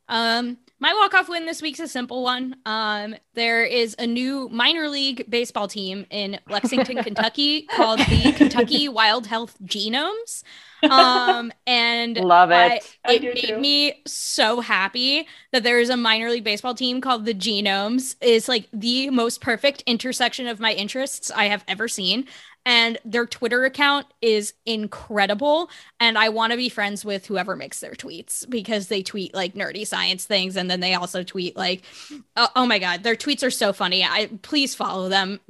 S2: Um, my walk-off win this week's a simple one. Um, there is a new minor league baseball team in Lexington, Kentucky called the Kentucky Wild Health Genomes. Um, and
S4: Love it.
S3: I
S2: it made
S3: too.
S2: me so happy that there is a minor league baseball team called the Genomes. Is like the most perfect intersection of my interests I have ever seen. And their Twitter account is incredible. And I want to be friends with whoever makes their tweets because they tweet like nerdy science things, and then they also tweet like, oh, oh my god, their tweets are so funny. I please follow them.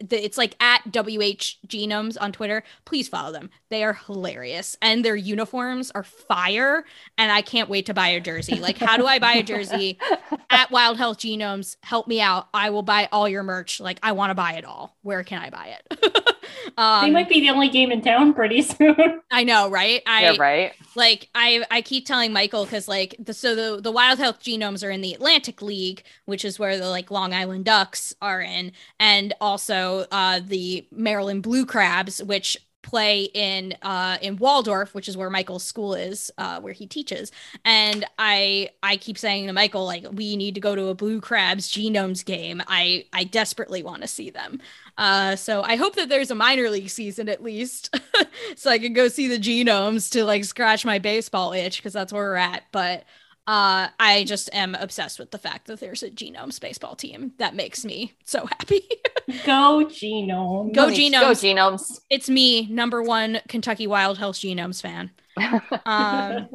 S2: It's like at WH Genomes on Twitter. Please follow them. They are hilarious, and their uniforms are fire. And I can't wait to buy a jersey. Like, how do I buy a jersey at Wild Health Genomes? Help me out. I will buy all your merch. Like, I want to buy it all. Where can I buy it?
S3: um, they might be the only game in town pretty soon.
S2: I know, right? I
S4: yeah, right.
S2: Like I I keep telling Michael because like the so the the Wild Health genomes are in the Atlantic League, which is where the like Long Island Ducks are in, and also uh the Maryland Blue Crabs, which play in uh in Waldorf, which is where Michael's school is, uh where he teaches. And I I keep saying to Michael like we need to go to a Blue Crabs Genomes game. I I desperately want to see them. Uh so I hope that there's a minor league season at least so I can go see the Genomes to like scratch my baseball itch because that's where we're at. But uh, I just am obsessed with the fact that there's a genome baseball team. That makes me so happy.
S3: go genome.
S2: Go Genomes. Go
S4: Genomes.
S2: It's me, number one Kentucky Wild Health Genomes fan. um,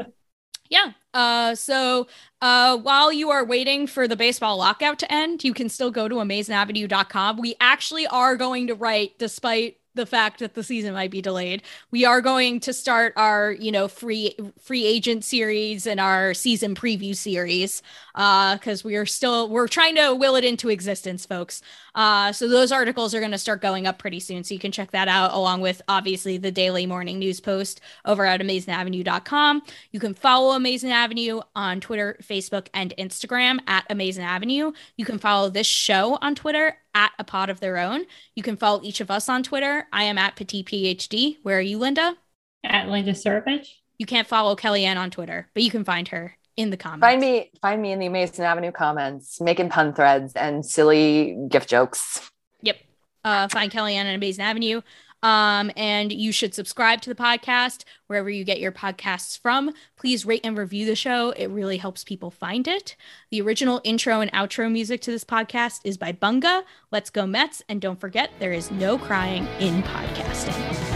S2: yeah. Uh, so uh, while you are waiting for the baseball lockout to end, you can still go to amazinavenue.com. We actually are going to write, despite the fact that the season might be delayed. We are going to start our, you know, free free agent series and our season preview series uh cuz we are still we're trying to will it into existence, folks. Uh so those articles are going to start going up pretty soon so you can check that out along with obviously the daily morning news post over at amazinavenue.com. You can follow Amazin' Avenue on Twitter, Facebook, and Instagram at Amazin' Avenue. You can follow this show on Twitter at a pod of their own. You can follow each of us on Twitter. I am at Petit PhD. Where are you, Linda?
S3: At Linda Surovich.
S2: You can't follow Kellyanne on Twitter, but you can find her in the comments.
S4: Find me, find me in the Amazin' Avenue comments, making pun threads and silly gift jokes.
S2: Yep. Uh, find Kellyanne on Amazin' Avenue. Um, and you should subscribe to the podcast wherever you get your podcasts from. Please rate and review the show. It really helps people find it. The original intro and outro music to this podcast is by Bunga. Let's go Mets. And don't forget, there is no crying in podcasting.